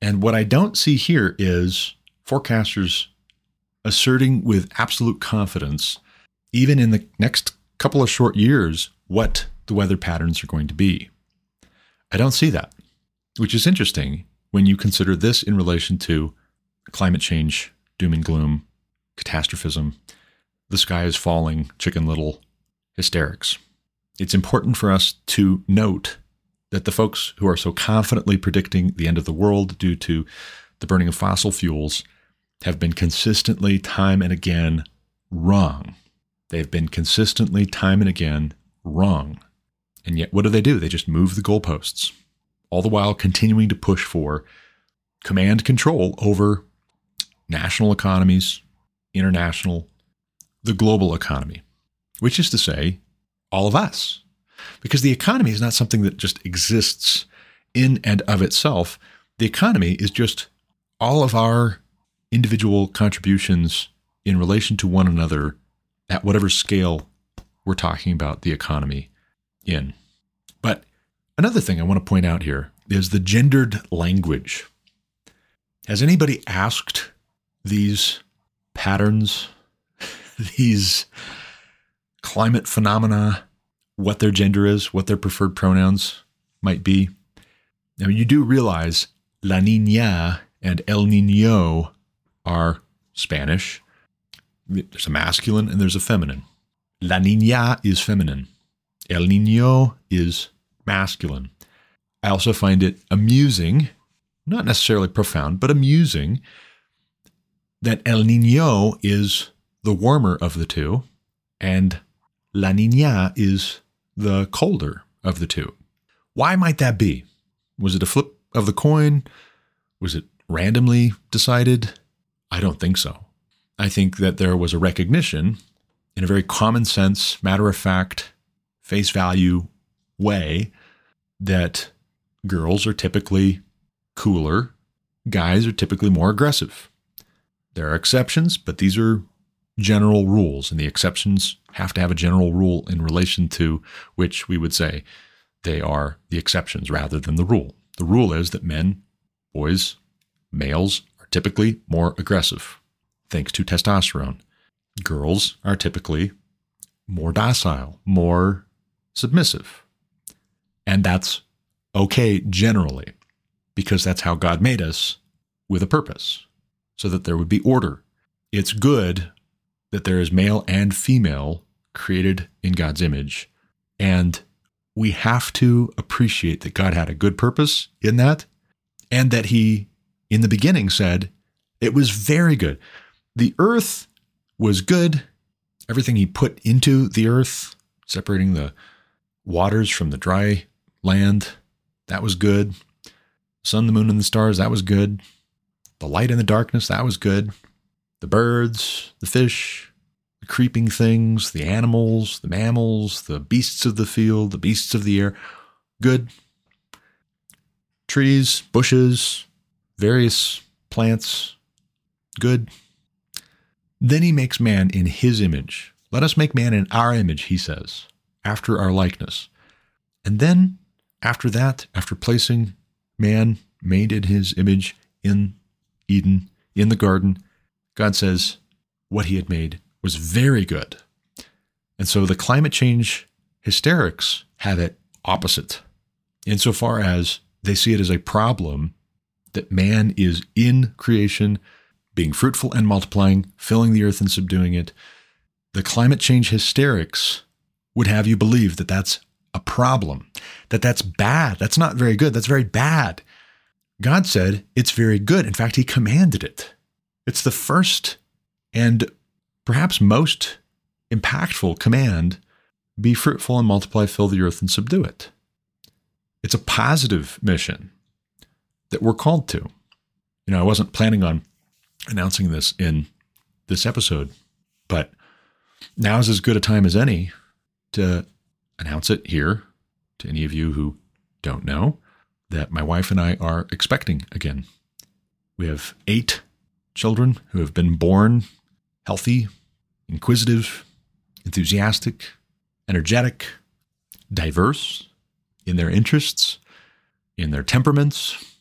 And what I don't see here is forecasters asserting with absolute confidence, even in the next couple of short years, what the weather patterns are going to be. I don't see that, which is interesting when you consider this in relation to climate change, doom and gloom, catastrophism, the sky is falling, chicken little hysterics. It's important for us to note that the folks who are so confidently predicting the end of the world due to the burning of fossil fuels have been consistently, time and again, wrong. They've been consistently, time and again, wrong. And yet, what do they do? They just move the goalposts, all the while continuing to push for command control over national economies, international, the global economy, which is to say, all of us. Because the economy is not something that just exists in and of itself. The economy is just all of our individual contributions in relation to one another at whatever scale we're talking about the economy in. But another thing I want to point out here is the gendered language. Has anybody asked these patterns, (laughs) these climate phenomena, what their gender is, what their preferred pronouns might be? Now, you do realize La Nina and El Nino are Spanish. There's a masculine and there's a feminine. La Nina is feminine. El Nino is masculine. I also find it amusing, not necessarily profound, but amusing that El Nino is the warmer of the two and La Nina is the colder of the two. Why might that be? Was it a flip of the coin? Was it randomly decided? I don't think so. I think that there was a recognition in a very common sense, matter of fact, face value way that girls are typically cooler, guys are typically more aggressive. There are exceptions, but these are general rules, and the exceptions have to have a general rule in relation to which we would say they are the exceptions rather than the rule. The rule is that men, boys, males are typically more aggressive thanks to testosterone. Girls are typically more docile, more submissive. And that's okay generally because that's how God made us with a purpose, so that there would be order. It's good that there is male and female created in God's image. And we have to appreciate that God had a good purpose in that and that He, in the beginning, said it was very good. The earth was good. Everything He put into the earth, separating the waters from the dry land, that was good. Sun, the moon, and the stars, that was good. The light and the darkness, that was good the birds, the fish, the creeping things, the animals, the mammals, the beasts of the field, the beasts of the air. Good. Trees, bushes, various plants. Good. Then he makes man in his image. Let us make man in our image, he says, after our likeness. And then, after that, after placing man made in his image in Eden, in the garden, God says what he had made was very good. And so the climate change hysterics have it opposite, insofar as they see it as a problem that man is in creation, being fruitful and multiplying, filling the earth and subduing it. The climate change hysterics would have you believe that that's a problem, that that's bad. That's not very good. That's very bad. God said it's very good. In fact, He commanded it. It's the first and perhaps most impactful command be fruitful and multiply, fill the earth, and subdue it. It's a positive mission that we're called to. You know, I wasn't planning on announcing this in this episode, but now's as good a time as any to announce it here to any of you who don't know that my wife and I are expecting again. We have eight children who have been born healthy, inquisitive, enthusiastic, energetic, diverse in their interests, in their temperaments,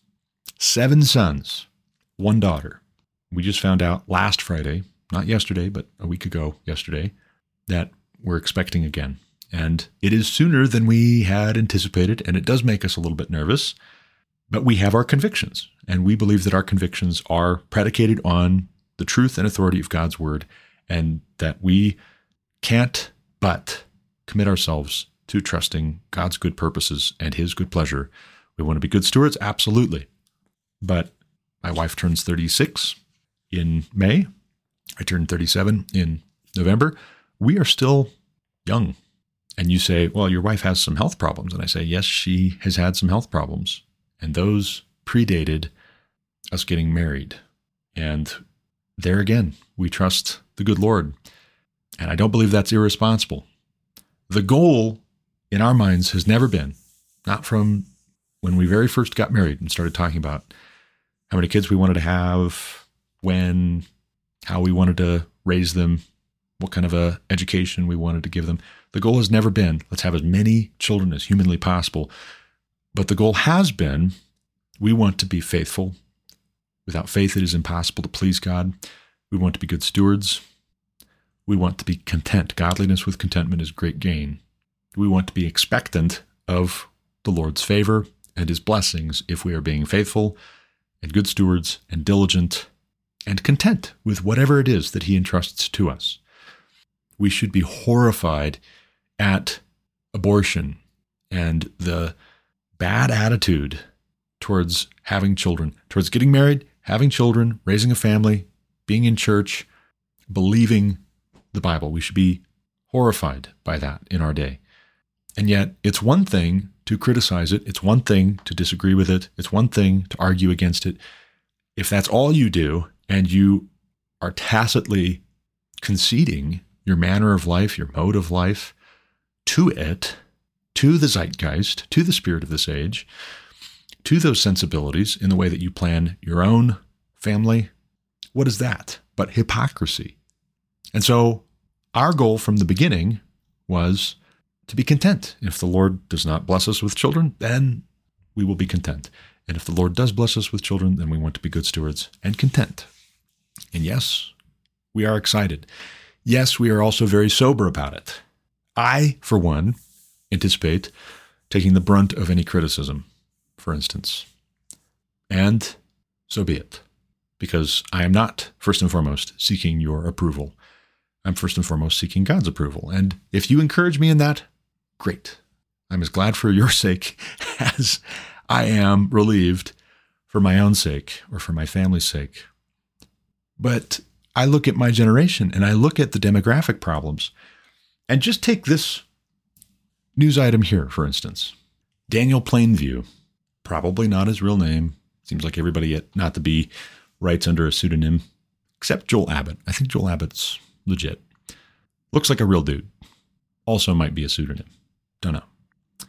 seven sons, one daughter. We just found out last Friday, not yesterday, but a week ago yesterday, that we're expecting again. And it is sooner than we had anticipated, and it does make us a little bit nervous. But we have our convictions, and we believe that our convictions are predicated on the truth and authority of God's word, and that we can't but commit ourselves to trusting God's good purposes and His good pleasure. We want to be good stewards, absolutely. But my wife turns 36 in May. I turn 37 in November. We are still young. And you say, well, your wife has some health problems. And I say, yes, she has had some health problems. And those predated us getting married. And there again, we trust the good Lord. And I don't believe that's irresponsible. The goal in our minds has never been, not from when we very first got married and started talking about how many kids we wanted to have, when, how we wanted to raise them, what kind of a education we wanted to give them. The goal has never been let's have as many children as humanly possible. But the goal has been we want to be faithful. Without faith, it is impossible to please God. We want to be good stewards. We want to be content. Godliness with contentment is great gain. We want to be expectant of the Lord's favor and his blessings if we are being faithful and good stewards and diligent and content with whatever it is that he entrusts to us. We should be horrified at abortion and the bad attitude towards having children, towards getting married, having children, raising a family, being in church, believing the Bible. We should be horrified by that in our day. And yet, it's one thing to criticize it, it's one thing to disagree with it, it's one thing to argue against it. If that's all you do and you are tacitly conceding your manner of life, your mode of life to it, to the zeitgeist, to the spirit of this age, to those sensibilities in the way that you plan your own family, what is that but hypocrisy? And so our goal from the beginning was to be content. If the Lord does not bless us with children, then we will be content. And if the Lord does bless us with children, then we want to be good stewards and content. And yes, we are excited. Yes, we are also very sober about it. I, for one, anticipate taking the brunt of any criticism, for instance. And so be it, because I am not, first and foremost, seeking your approval. I'm first and foremost seeking God's approval. And if you encourage me in that, great. I'm as glad for your (laughs) sake as I am relieved for my own sake or for my family's sake. But I look at my generation and I look at the demographic problems and just take this news item here, for instance. Daniel Plainview, probably not his real name. Seems like everybody at Not the Bee writes under a pseudonym, except Joel Abbott. I think Joel Abbott's legit. Looks like a real dude. Also might be a pseudonym. Don't know.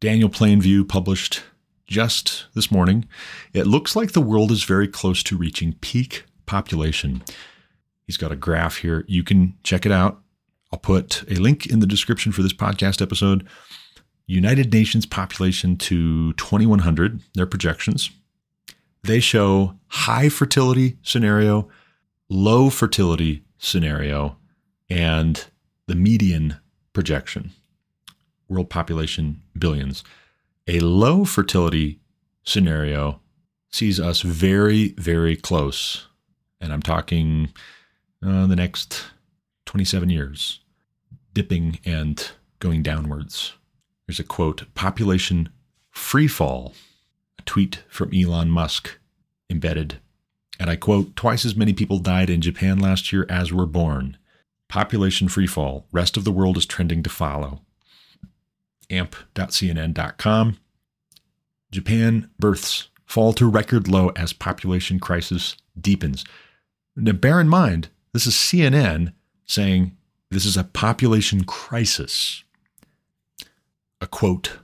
Daniel Plainview published just this morning. It looks like the world is very close to reaching peak population. He's got a graph here. You can check it out. I'll put a link in the description for this podcast episode. United Nations population to 2100, their projections. They show high fertility scenario, low fertility scenario and the median projection world population billions. A low fertility scenario sees us very, very close. And I'm talking uh, the next 27 years, dipping and going downwards. There's a quote population free fall, a tweet from Elon Musk embedded and I quote, twice as many people died in Japan last year as were born. Population freefall. Rest of the world is trending to follow. amp.cnn.com. Japan births fall to record low as population crisis deepens. Now, bear in mind, this is CNN saying this is a population crisis. A quote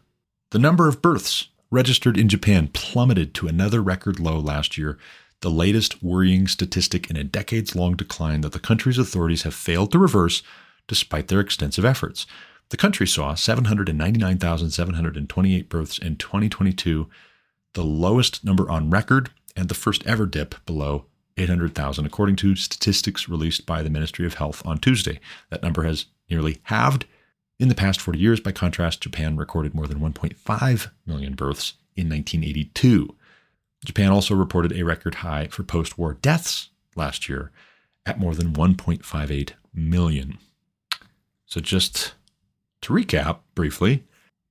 The number of births registered in Japan plummeted to another record low last year the latest worrying statistic in a decades long decline that the country's authorities have failed to reverse despite their extensive efforts. The country saw 799,728 births in 2022, the lowest number on record and the first ever dip below 800,000, according to statistics released by the Ministry of Health on Tuesday. That number has nearly halved in the past 40 years. By contrast, Japan recorded more than 1.5 million births in 1982. Japan also reported a record high for post war deaths last year at more than 1.58 million. So, just to recap briefly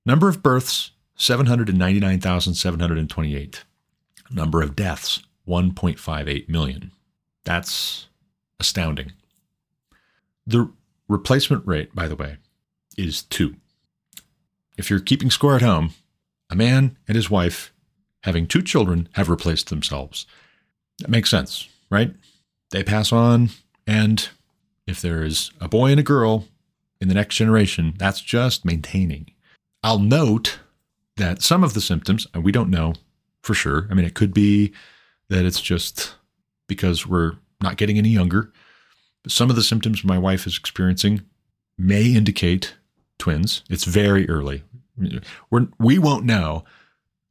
number of births 799,728. Number of deaths 1.58 million. That's astounding. The replacement rate, by the way, is two. If you're keeping score at home, a man and his wife having two children have replaced themselves. That makes sense, right? They pass on, and if there is a boy and a girl in the next generation, that's just maintaining. I'll note that some of the symptoms, and we don't know for sure. I mean, it could be that it's just because we're not getting any younger. But some of the symptoms my wife is experiencing may indicate twins. It's very early. We're, we won't know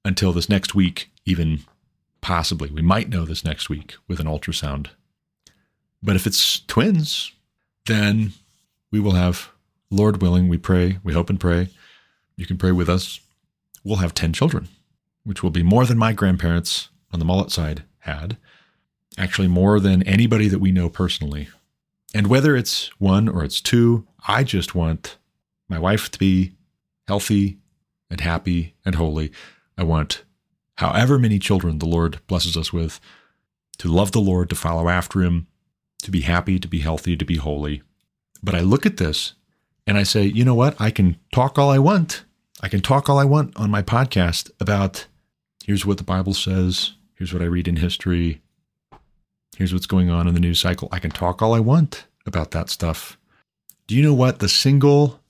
until this next week, even possibly. We might know this next week with an ultrasound. But if it's twins, then we will have, Lord willing, we pray, we hope and pray. You can pray with us. We'll have 10 children, which will be more than my grandparents on the Mullet side had. Actually, more than anybody that we know personally. And whether it's one or it's two, I just want my wife to be healthy and happy and holy. I want however many children the Lord blesses us with to love the Lord, to follow after him, to be happy, to be healthy, to be holy. But I look at this and I say, you know what? I can talk all I want. I can talk all I want on my podcast about here's what the Bible says, here's what I read in history, here's what's going on in the news cycle. I can talk all I want about that stuff. Do you know what the single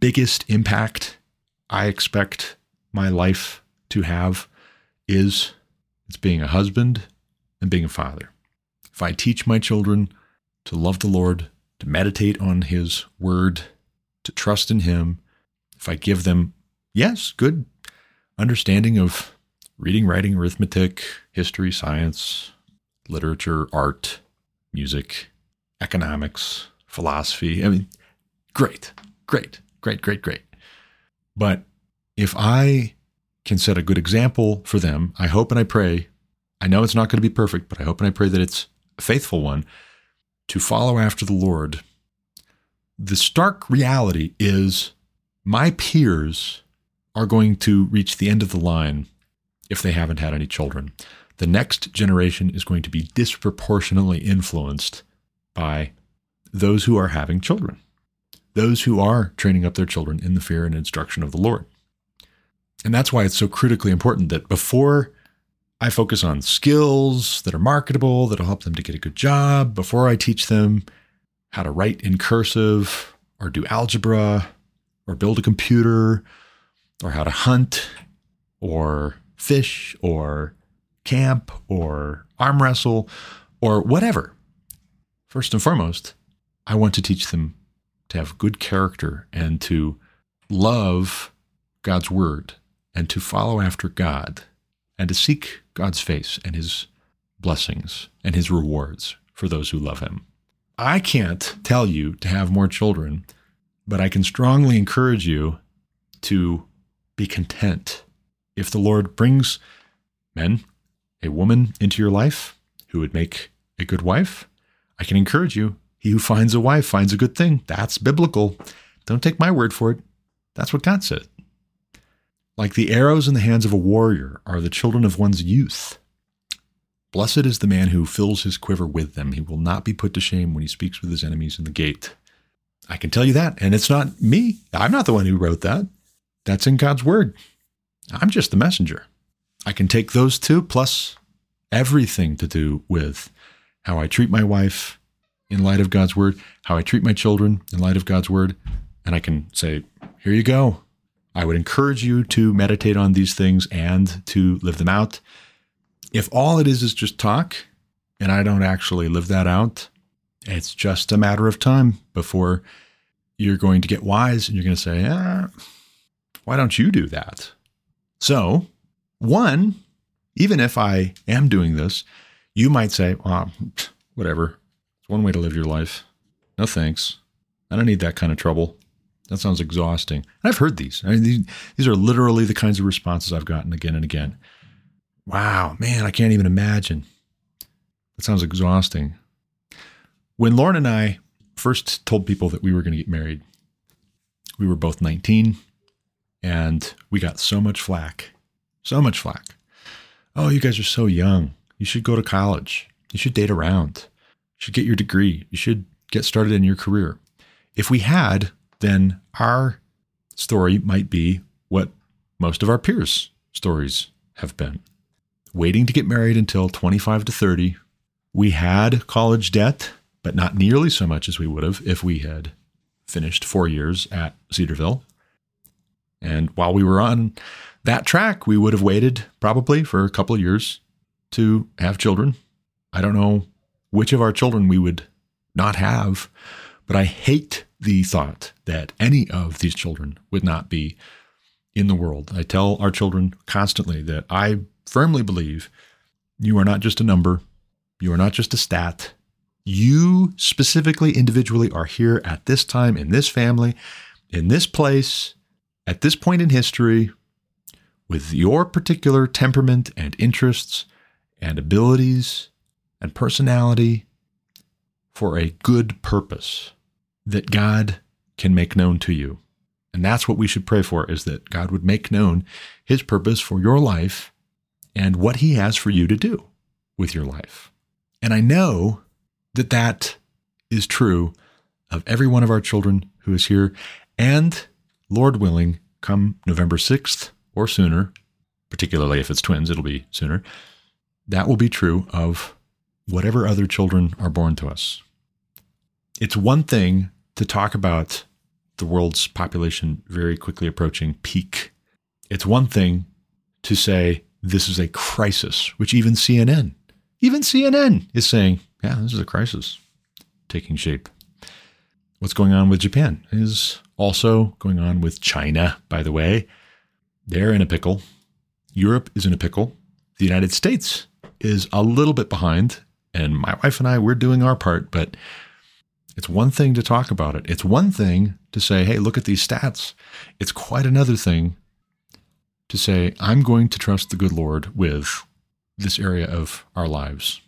biggest impact I expect my life to have is? It's being a husband and being a father. If I teach my children to love the Lord, to meditate on His word, to trust in Him, if I give them, yes, good understanding of reading, writing, arithmetic, history, science, literature, art, music, economics, philosophy. I mean, great, great, great, great, great. But if I can set a good example for them, I hope and I pray, I know it's not going to be perfect, but I hope and I pray that it's a faithful one to follow after the Lord. The stark reality is my peers are going to reach the end of the line if they haven't had any children. The next generation is going to be disproportionately influenced by those who are having children, those who are training up their children in the fear and instruction of the Lord. And that's why it's so critically important that before I focus on skills that are marketable, that'll help them to get a good job, before I teach them how to write in cursive or do algebra or build a computer or how to hunt or fish or camp or arm wrestle or whatever. First and foremost, I want to teach them to have good character and to love God's word and to follow after God and to seek God's face and his blessings and his rewards for those who love him. I can't tell you to have more children, but I can strongly encourage you to be content if the Lord brings men, a woman into your life who would make a good wife, I can encourage you. He who finds a wife finds a good thing. That's biblical. Don't take my word for it. That's what God said. Like the arrows in the hands of a warrior are the children of one's youth. Blessed is the man who fills his quiver with them. He will not be put to shame when he speaks with his enemies in the gate. I can tell you that. And it's not me. I'm not the one who wrote that. That's in God's word. I'm just the messenger. I can take those two plus everything to do with how I treat my wife in light of God's word, how I treat my children in light of God's word, and I can say, here you go. I would encourage you to meditate on these things and to live them out. If all it is is just talk and I don't actually live that out, it's just a matter of time before you're going to get wise and you're going to say, ah, why don't you do that? So, one, even if I am doing this, you might say, well, whatever. It's one way to live your life. No thanks. I don't need that kind of trouble. That sounds exhausting. I've heard these. I mean, these, these are literally the kinds of responses I've gotten again and again. Wow, man, I can't even imagine. That sounds exhausting. When Lauren and I first told people that we were going to get married, we were both 19 and we got so much flack. So much flack. Oh, you guys are so young. You should go to college. You should date around. You should get your degree. You should get started in your career. If we had, then our story might be what most of our peers' stories have been. Waiting to get married until 25 to 30. We had college debt, but not nearly so much as we would have if we had finished four years at Cedarville. And while we were on that track, we would have waited probably for a couple of years to have children. I don't know which of our children we would not have, but I hate the thought that any of these children would not be in the world. I tell our children constantly that I firmly believe you are not just a number, you are not just a stat. You specifically, individually, are here at this time, in this family, in this place, at this point in history, with your particular temperament and interests and abilities and personality for a good purpose that God can make known to you. And that's what we should pray for is that God would make known his purpose for your life and what he has for you to do with your life. And I know that that is true of every one of our children who is here and Lord willing, come November 6th or sooner, particularly if it's twins, it'll be sooner, that will be true of whatever other children are born to us. It's one thing to talk about the world's population very quickly approaching peak. It's one thing to say this is a crisis, which even CNN, even CNN is saying, yeah, this is a crisis taking shape. What's going on with Japan is also going on with China, by the way. They're in a pickle. Europe is in a pickle. The United States is a little bit behind. And my wife and I, we're doing our part, but it's one thing to talk about it. It's one thing to say, hey, look at these stats. It's quite another thing to say, I'm going to trust the good Lord with this area of our lives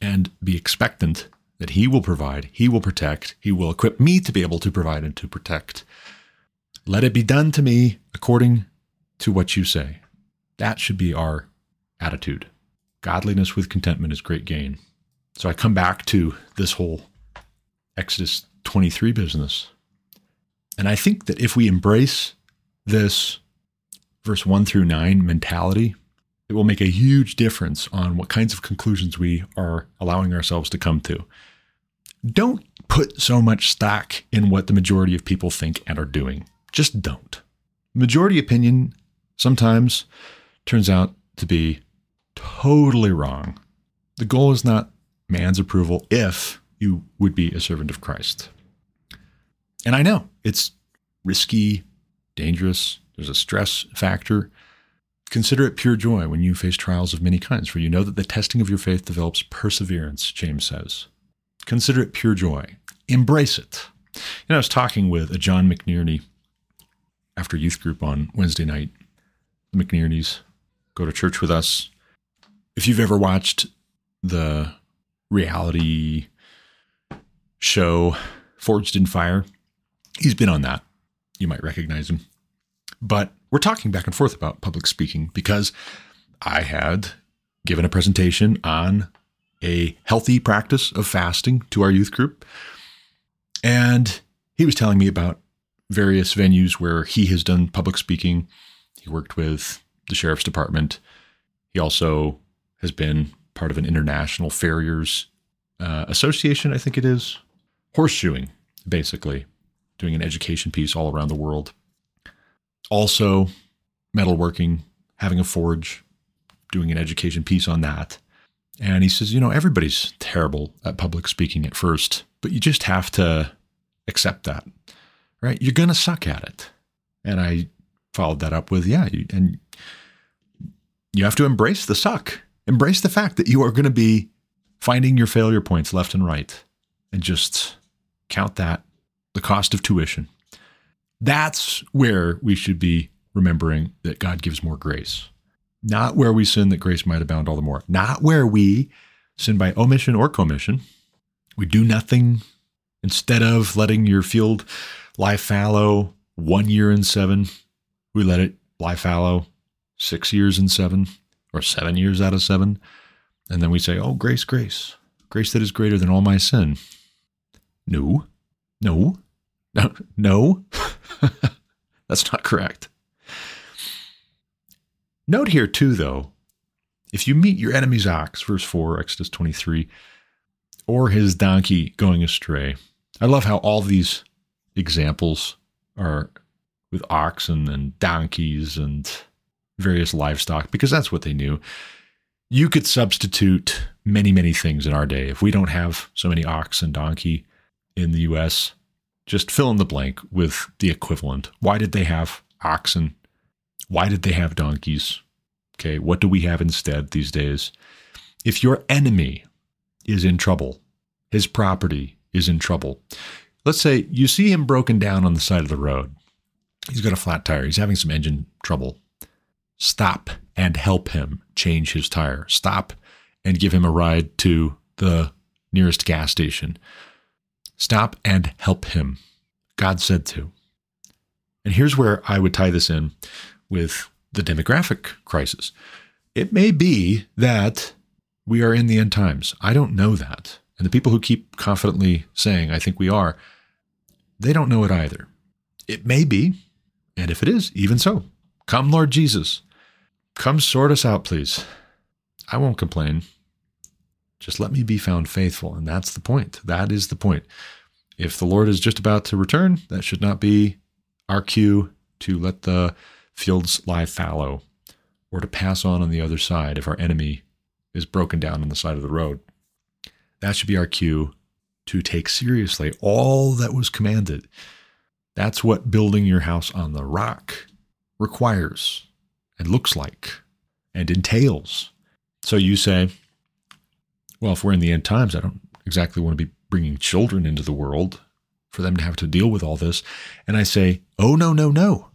and be expectant that He will provide, He will protect, He will equip me to be able to provide and to protect. Let it be done to me according to what you say. That should be our attitude. Godliness with contentment is great gain. So I come back to this whole Exodus 23 business. And I think that if we embrace this verse 1 through 9 mentality, it will make a huge difference on what kinds of conclusions we are allowing ourselves to come to don't put so much stock in what the majority of people think and are doing. Just don't. Majority opinion sometimes turns out to be totally wrong. The goal is not man's approval if you would be a servant of Christ. And I know it's risky, dangerous, there's a stress factor. Consider it pure joy when you face trials of many kinds, for you know that the testing of your faith develops perseverance, James says. Consider it pure joy. Embrace it. You know, I was talking with a John McNearney after youth group on Wednesday night. The McNearneys go to church with us. If you've ever watched the reality show Forged in Fire, he's been on that. You might recognize him. But we're talking back and forth about public speaking because I had given a presentation on a healthy practice of fasting to our youth group. And he was telling me about various venues where he has done public speaking. He worked with the sheriff's department. He also has been part of an international farriers uh, association, I think it is, horseshoeing, basically, doing an education piece all around the world. Also, metalworking, having a forge, doing an education piece on that. And he says, you know, everybody's terrible at public speaking at first, but you just have to accept that, right? You're going to suck at it. And I followed that up with, yeah, and You have to embrace the suck. Embrace the fact that you are going to be finding your failure points left and right and just count that the cost of tuition. That's where we should be remembering that God gives more grace. Not where we sin that grace might abound all the more. Not where we sin by omission or commission. We do nothing instead of letting your field lie fallow one year in seven. We let it lie fallow six years in seven or seven years out of seven. And then we say, oh, grace, grace, grace that is greater than all my sin. No, no, (laughs) no, no. (laughs) That's not correct. Note here, too, though, if you meet your enemy's ox, verse 4, Exodus 23, or his donkey going astray, I love how all these examples are with oxen and donkeys and various livestock because that's what they knew. You could substitute many, many things in our day. If we don't have so many ox and donkey in the US, just fill in the blank with the equivalent. Why did they have oxen why did they have donkeys? Okay, what do we have instead these days? If your enemy is in trouble, his property is in trouble. Let's say you see him broken down on the side of the road. He's got a flat tire, he's having some engine trouble. Stop and help him change his tire. Stop and give him a ride to the nearest gas station. Stop and help him. God said to. And here's where I would tie this in with the demographic crisis. It may be that we are in the end times. I don't know that. And the people who keep confidently saying, I think we are, they don't know it either. It may be. And if it is, even so, come, Lord Jesus. Come sort us out, please. I won't complain. Just let me be found faithful. And that's the point. That is the point. If the Lord is just about to return, that should not be our cue to let the fields lie fallow, or to pass on on the other side if our enemy is broken down on the side of the road. That should be our cue to take seriously all that was commanded. That's what building your house on the rock requires and looks like and entails. So you say, well, if we're in the end times, I don't exactly want to be bringing children into the world for them to have to deal with all this. And I say, oh, no, no, no.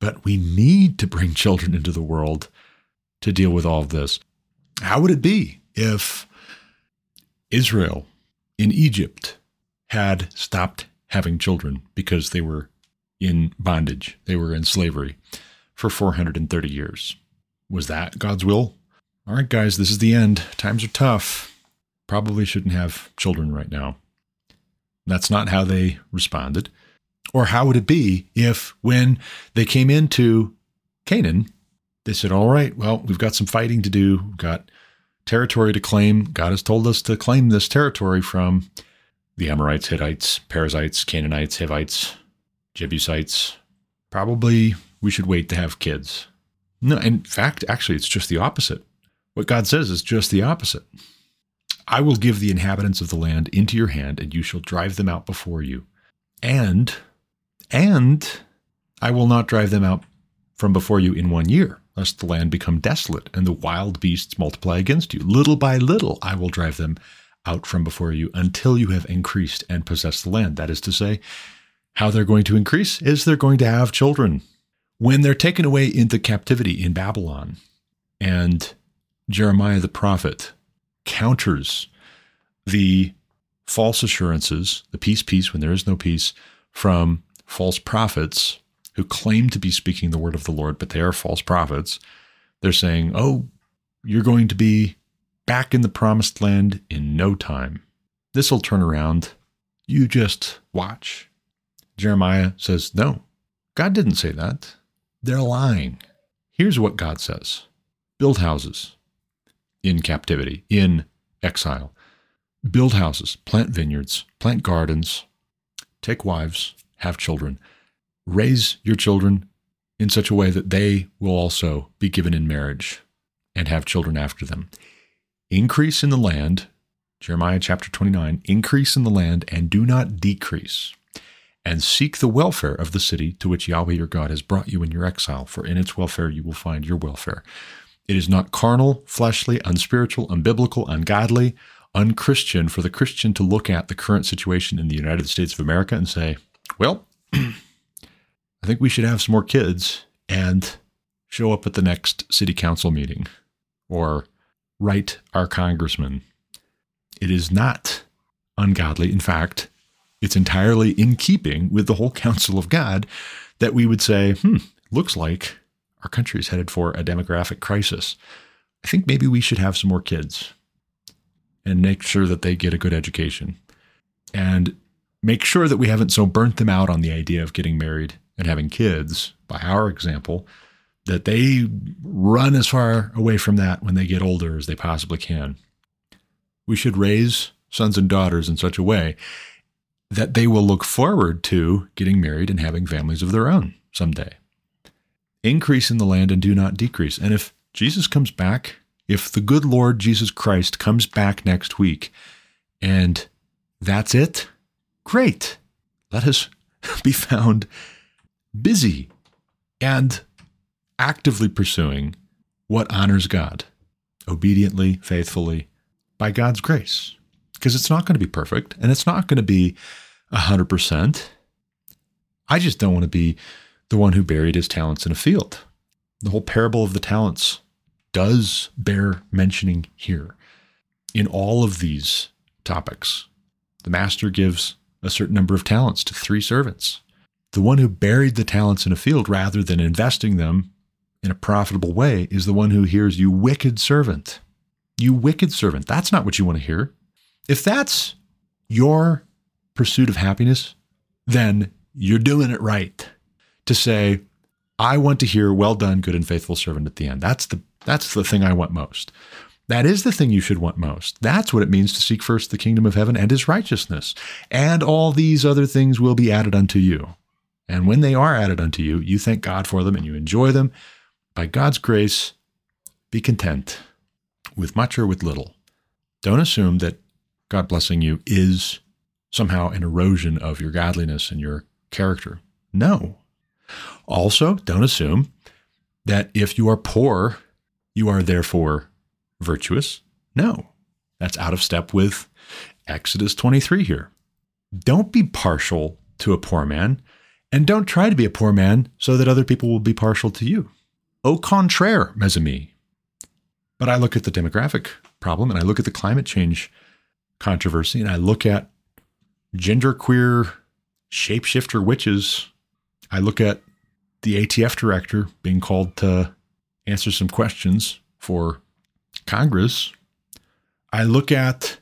But we need to bring children into the world to deal with all of this. How would it be if Israel in Egypt had stopped having children because they were in bondage, they were in slavery for 430 years? Was that God's will? All right, guys, this is the end. Times are tough. Probably shouldn't have children right now. That's not how they responded. Or how would it be if, when they came into Canaan, they said, All right, well, we've got some fighting to do, we've got territory to claim. God has told us to claim this territory from the Amorites, Hittites, Perizzites, Canaanites, Hivites, Jebusites. Probably we should wait to have kids. No, in fact, actually, it's just the opposite. What God says is just the opposite. I will give the inhabitants of the land into your hand, and you shall drive them out before you. And and I will not drive them out from before you in one year, lest the land become desolate and the wild beasts multiply against you. Little by little I will drive them out from before you until you have increased and possessed the land. That is to say, how they're going to increase is they're going to have children. When they're taken away into captivity in Babylon, and Jeremiah the prophet counters the false assurances, the peace, peace, when there is no peace, from false prophets who claim to be speaking the word of the Lord, but they are false prophets. They're saying, oh, you're going to be back in the promised land in no time. This will turn around. You just watch. Jeremiah says, no, God didn't say that. They're lying. Here's what God says build houses in captivity, in exile. Build houses, plant vineyards, plant gardens, take wives, have children. Raise your children in such a way that they will also be given in marriage and have children after them. Increase in the land, Jeremiah chapter 29, increase in the land and do not decrease. And seek the welfare of the city to which Yahweh your God has brought you in your exile, for in its welfare you will find your welfare. It is not carnal, fleshly, unspiritual, unbiblical, ungodly, unchristian for the Christian to look at the current situation in the United States of America and say, well, (clears throat) I think we should have some more kids and show up at the next city council meeting or write our congressman. It is not ungodly. In fact, it's entirely in keeping with the whole counsel of God that we would say, hmm, looks like our country is headed for a demographic crisis. I think maybe we should have some more kids and make sure that they get a good education and make sure that we haven't so burnt them out on the idea of getting married and having kids by our example that they run as far away from that when they get older as they possibly can. We should raise sons and daughters in such a way that they will look forward to getting married and having families of their own someday. Increase in the land and do not decrease. And if Jesus comes back, if the good Lord Jesus Christ comes back next week and that's it, great. Let us (laughs) be found busy and actively pursuing what honors God, obediently, faithfully, by God's grace. Because it's not going to be perfect and it's not going to be 100%. I just don't want to be the one who buried his talents in a field. The whole parable of the talents does bear mentioning here. In all of these topics, the master gives a certain number of talents to three servants. The one who buried the talents in a field rather than investing them in a profitable way is the one who hears, You wicked servant. You wicked servant. That's not what you want to hear. If that's your pursuit of happiness, then you're doing it right to say, I want to hear, well done, good and faithful servant at the end. That's the that's the thing I want most. That is the thing you should want most. That's what it means to seek first the kingdom of heaven and his righteousness. And all these other things will be added unto you. And when they are added unto you, you thank God for them and you enjoy them. By God's grace, be content with much or with little. Don't assume that God blessing you is somehow an erosion of your godliness and your character. No. Also, don't assume that if you are poor, you are therefore virtuous. No. That's out of step with Exodus 23 here. Don't be partial to a poor man, and don't try to be a poor man so that other people will be partial to you. Au contraire, mes amis. But I look at the demographic problem and I look at the climate change controversy and I look at genderqueer shapeshifter witches. I look at the ATF director being called to answer some questions for Congress. I look at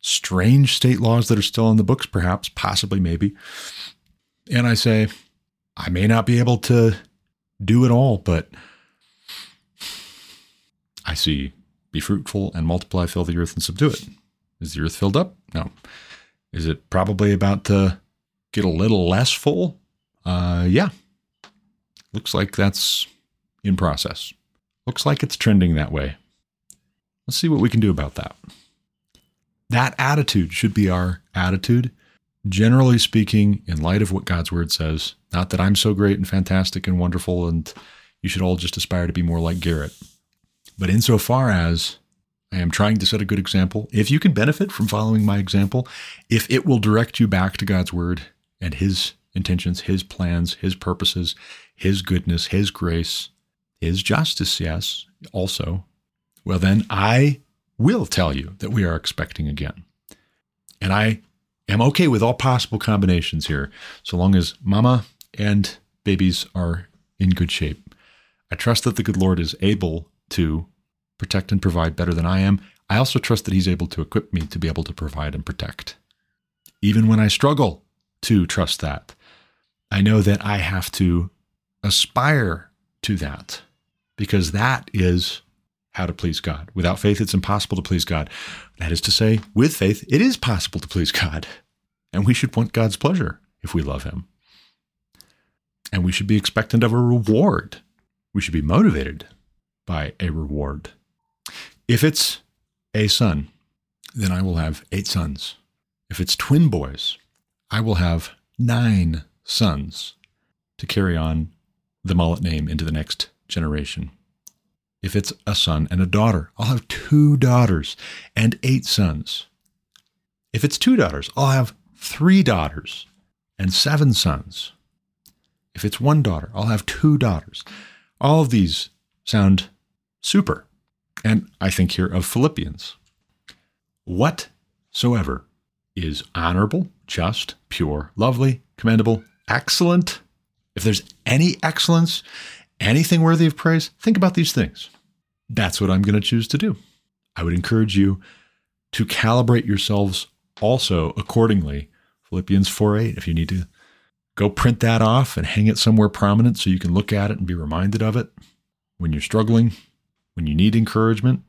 strange state laws that are still in the books, perhaps, possibly, maybe. And I say, I may not be able to do it all, but I see be fruitful and multiply, fill the earth and subdue it. Is the earth filled up? No. Is it probably about to get a little less full? Uh, yeah. Looks like that's in process. Looks like it's trending that way. Let's see what we can do about that. That attitude should be our attitude. Generally speaking, in light of what God's word says, not that I'm so great and fantastic and wonderful and you should all just aspire to be more like Garrett. But insofar as I am trying to set a good example. If you can benefit from following my example, if it will direct you back to God's word and his intentions, his plans, his purposes, his goodness, his grace, his justice, yes, also, well, then I will tell you that we are expecting again. And I am okay with all possible combinations here, so long as mama and babies are in good shape. I trust that the good Lord is able to protect and provide better than I am, I also trust that He's able to equip me to be able to provide and protect. Even when I struggle to trust that, I know that I have to aspire to that because that is how to please God. Without faith, it's impossible to please God. That is to say, with faith, it is possible to please God. And we should want God's pleasure if we love Him. And we should be expectant of a reward. We should be motivated by a reward. If it's a son, then I will have eight sons. If it's twin boys, I will have nine sons to carry on the mullet name into the next generation. If it's a son and a daughter, I'll have two daughters and eight sons. If it's two daughters, I'll have three daughters and seven sons. If it's one daughter, I'll have two daughters. All of these sound super. And I think here of Philippians. Whatsoever is honorable, just, pure, lovely, commendable, excellent. If there's any excellence, anything worthy of praise, think about these things. That's what I'm going to choose to do. I would encourage you to calibrate yourselves also accordingly. Philippians 4 8, if you need to go print that off and hang it somewhere prominent so you can look at it and be reminded of it when you're struggling, when you need encouragement.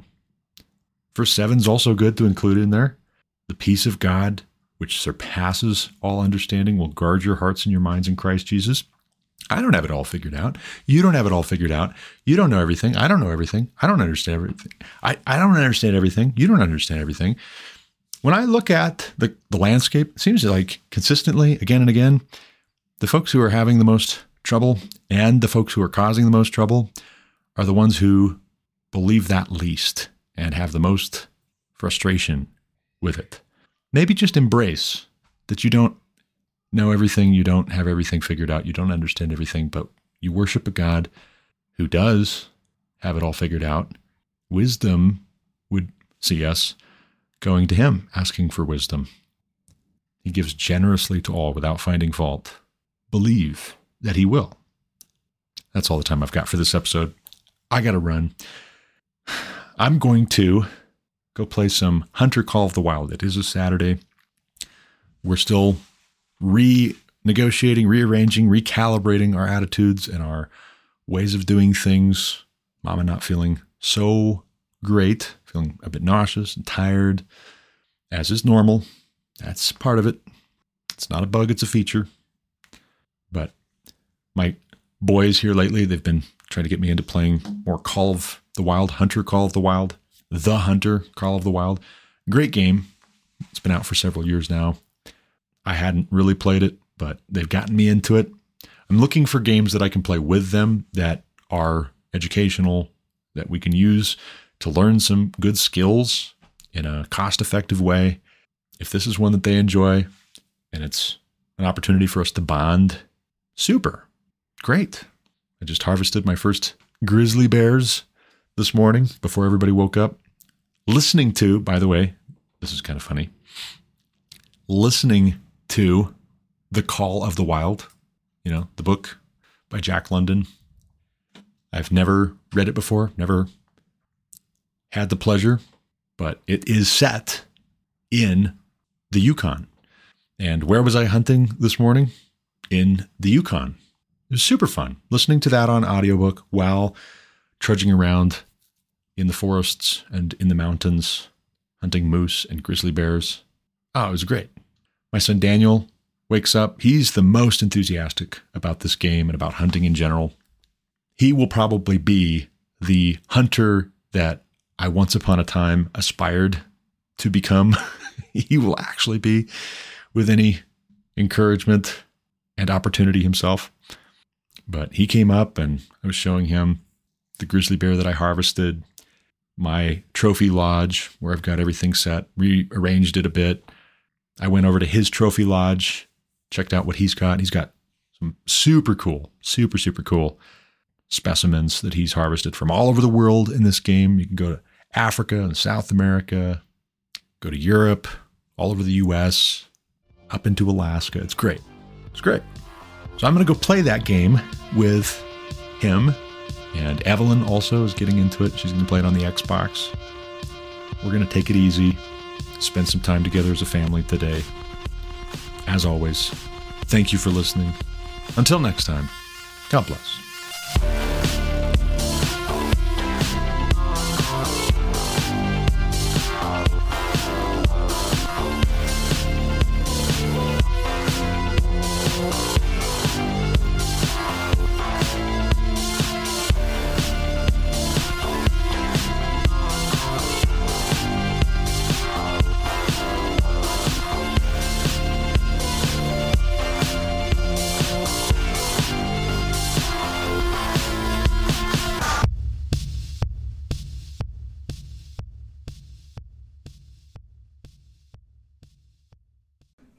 Verse 7 is also good to include in there. The peace of God, which surpasses all understanding, will guard your hearts and your minds in Christ Jesus. I don't have it all figured out. You don't have it all figured out. You don't know everything. I don't know everything. I don't understand everything. I, I don't understand everything. You don't understand everything. When I look at the, the landscape, it seems like consistently, again and again, the folks who are having the most trouble and the folks who are causing the most trouble are the ones who believe that least and have the most frustration with it. Maybe just embrace that you don't know everything, you don't have everything figured out, you don't understand everything, but you worship a God who does have it all figured out. Wisdom would see us going to Him, asking for wisdom. He gives generously to all without finding fault believe that he will. That's all the time I've got for this episode. I got to run. I'm going to go play some Hunter Call of the Wild. It is a Saturday. We're still renegotiating, rearranging, recalibrating our attitudes and our ways of doing things. Mama not feeling so great, feeling a bit nauseous and tired, as is normal. That's part of it. It's not a bug, it's a feature. But my boys here lately, they've been trying to get me into playing more Call of the Wild, Hunter Call of the Wild, The Hunter Call of the Wild. Great game. It's been out for several years now. I hadn't really played it, but they've gotten me into it. I'm looking for games that I can play with them that are educational, that we can use to learn some good skills in a cost effective way. If this is one that they enjoy and it's an opportunity for us to bond Super. Great. I just harvested my first grizzly bears this morning before everybody woke up. Listening to, by the way, this is kind of funny. Listening to The Call of the Wild, you know, the book by Jack London. I've never read it before, never had the pleasure, but it is set in the Yukon. And where was I hunting this morning? in the Yukon. It was super fun listening to that on audiobook while trudging around in the forests and in the mountains, hunting moose and grizzly bears. Oh, it was great. My son Daniel wakes up. He's the most enthusiastic about this game and about hunting in general. He will probably be the hunter that I once upon a time aspired to become. (laughs) he will actually be, with any encouragement and opportunity himself. But he came up and I was showing him the grizzly bear that I harvested, my trophy lodge where I've got everything set, rearranged it a bit. I went over to his trophy lodge, checked out what he's got. He's got some super cool, super, super cool specimens that he's harvested from all over the world in this game. You can go to Africa and South America, go to Europe, all over the US, up into Alaska. It's great. It's great. So I'm going to go play that game with him. And Evelyn also is getting into it. She's going to play it on the Xbox. We're going to take it easy, spend some time together as a family today. As always, thank you for listening. Until next time, God bless.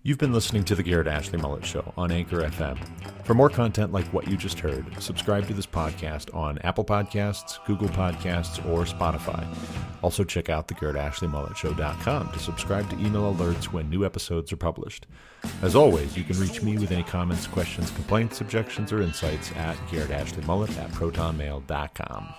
You've been listening to the Garrett Ashley Mullet Show on Anchor FM. For more content like what you just heard, subscribe to this podcast on Apple Podcasts, Google Podcasts, or Spotify. Also, check out thegarrettashleymulletshow.com to subscribe to email alerts when new episodes are published. As always, you can reach me with any comments, questions, complaints, objections, or insights at garrettashleyMullet at protonmail.com.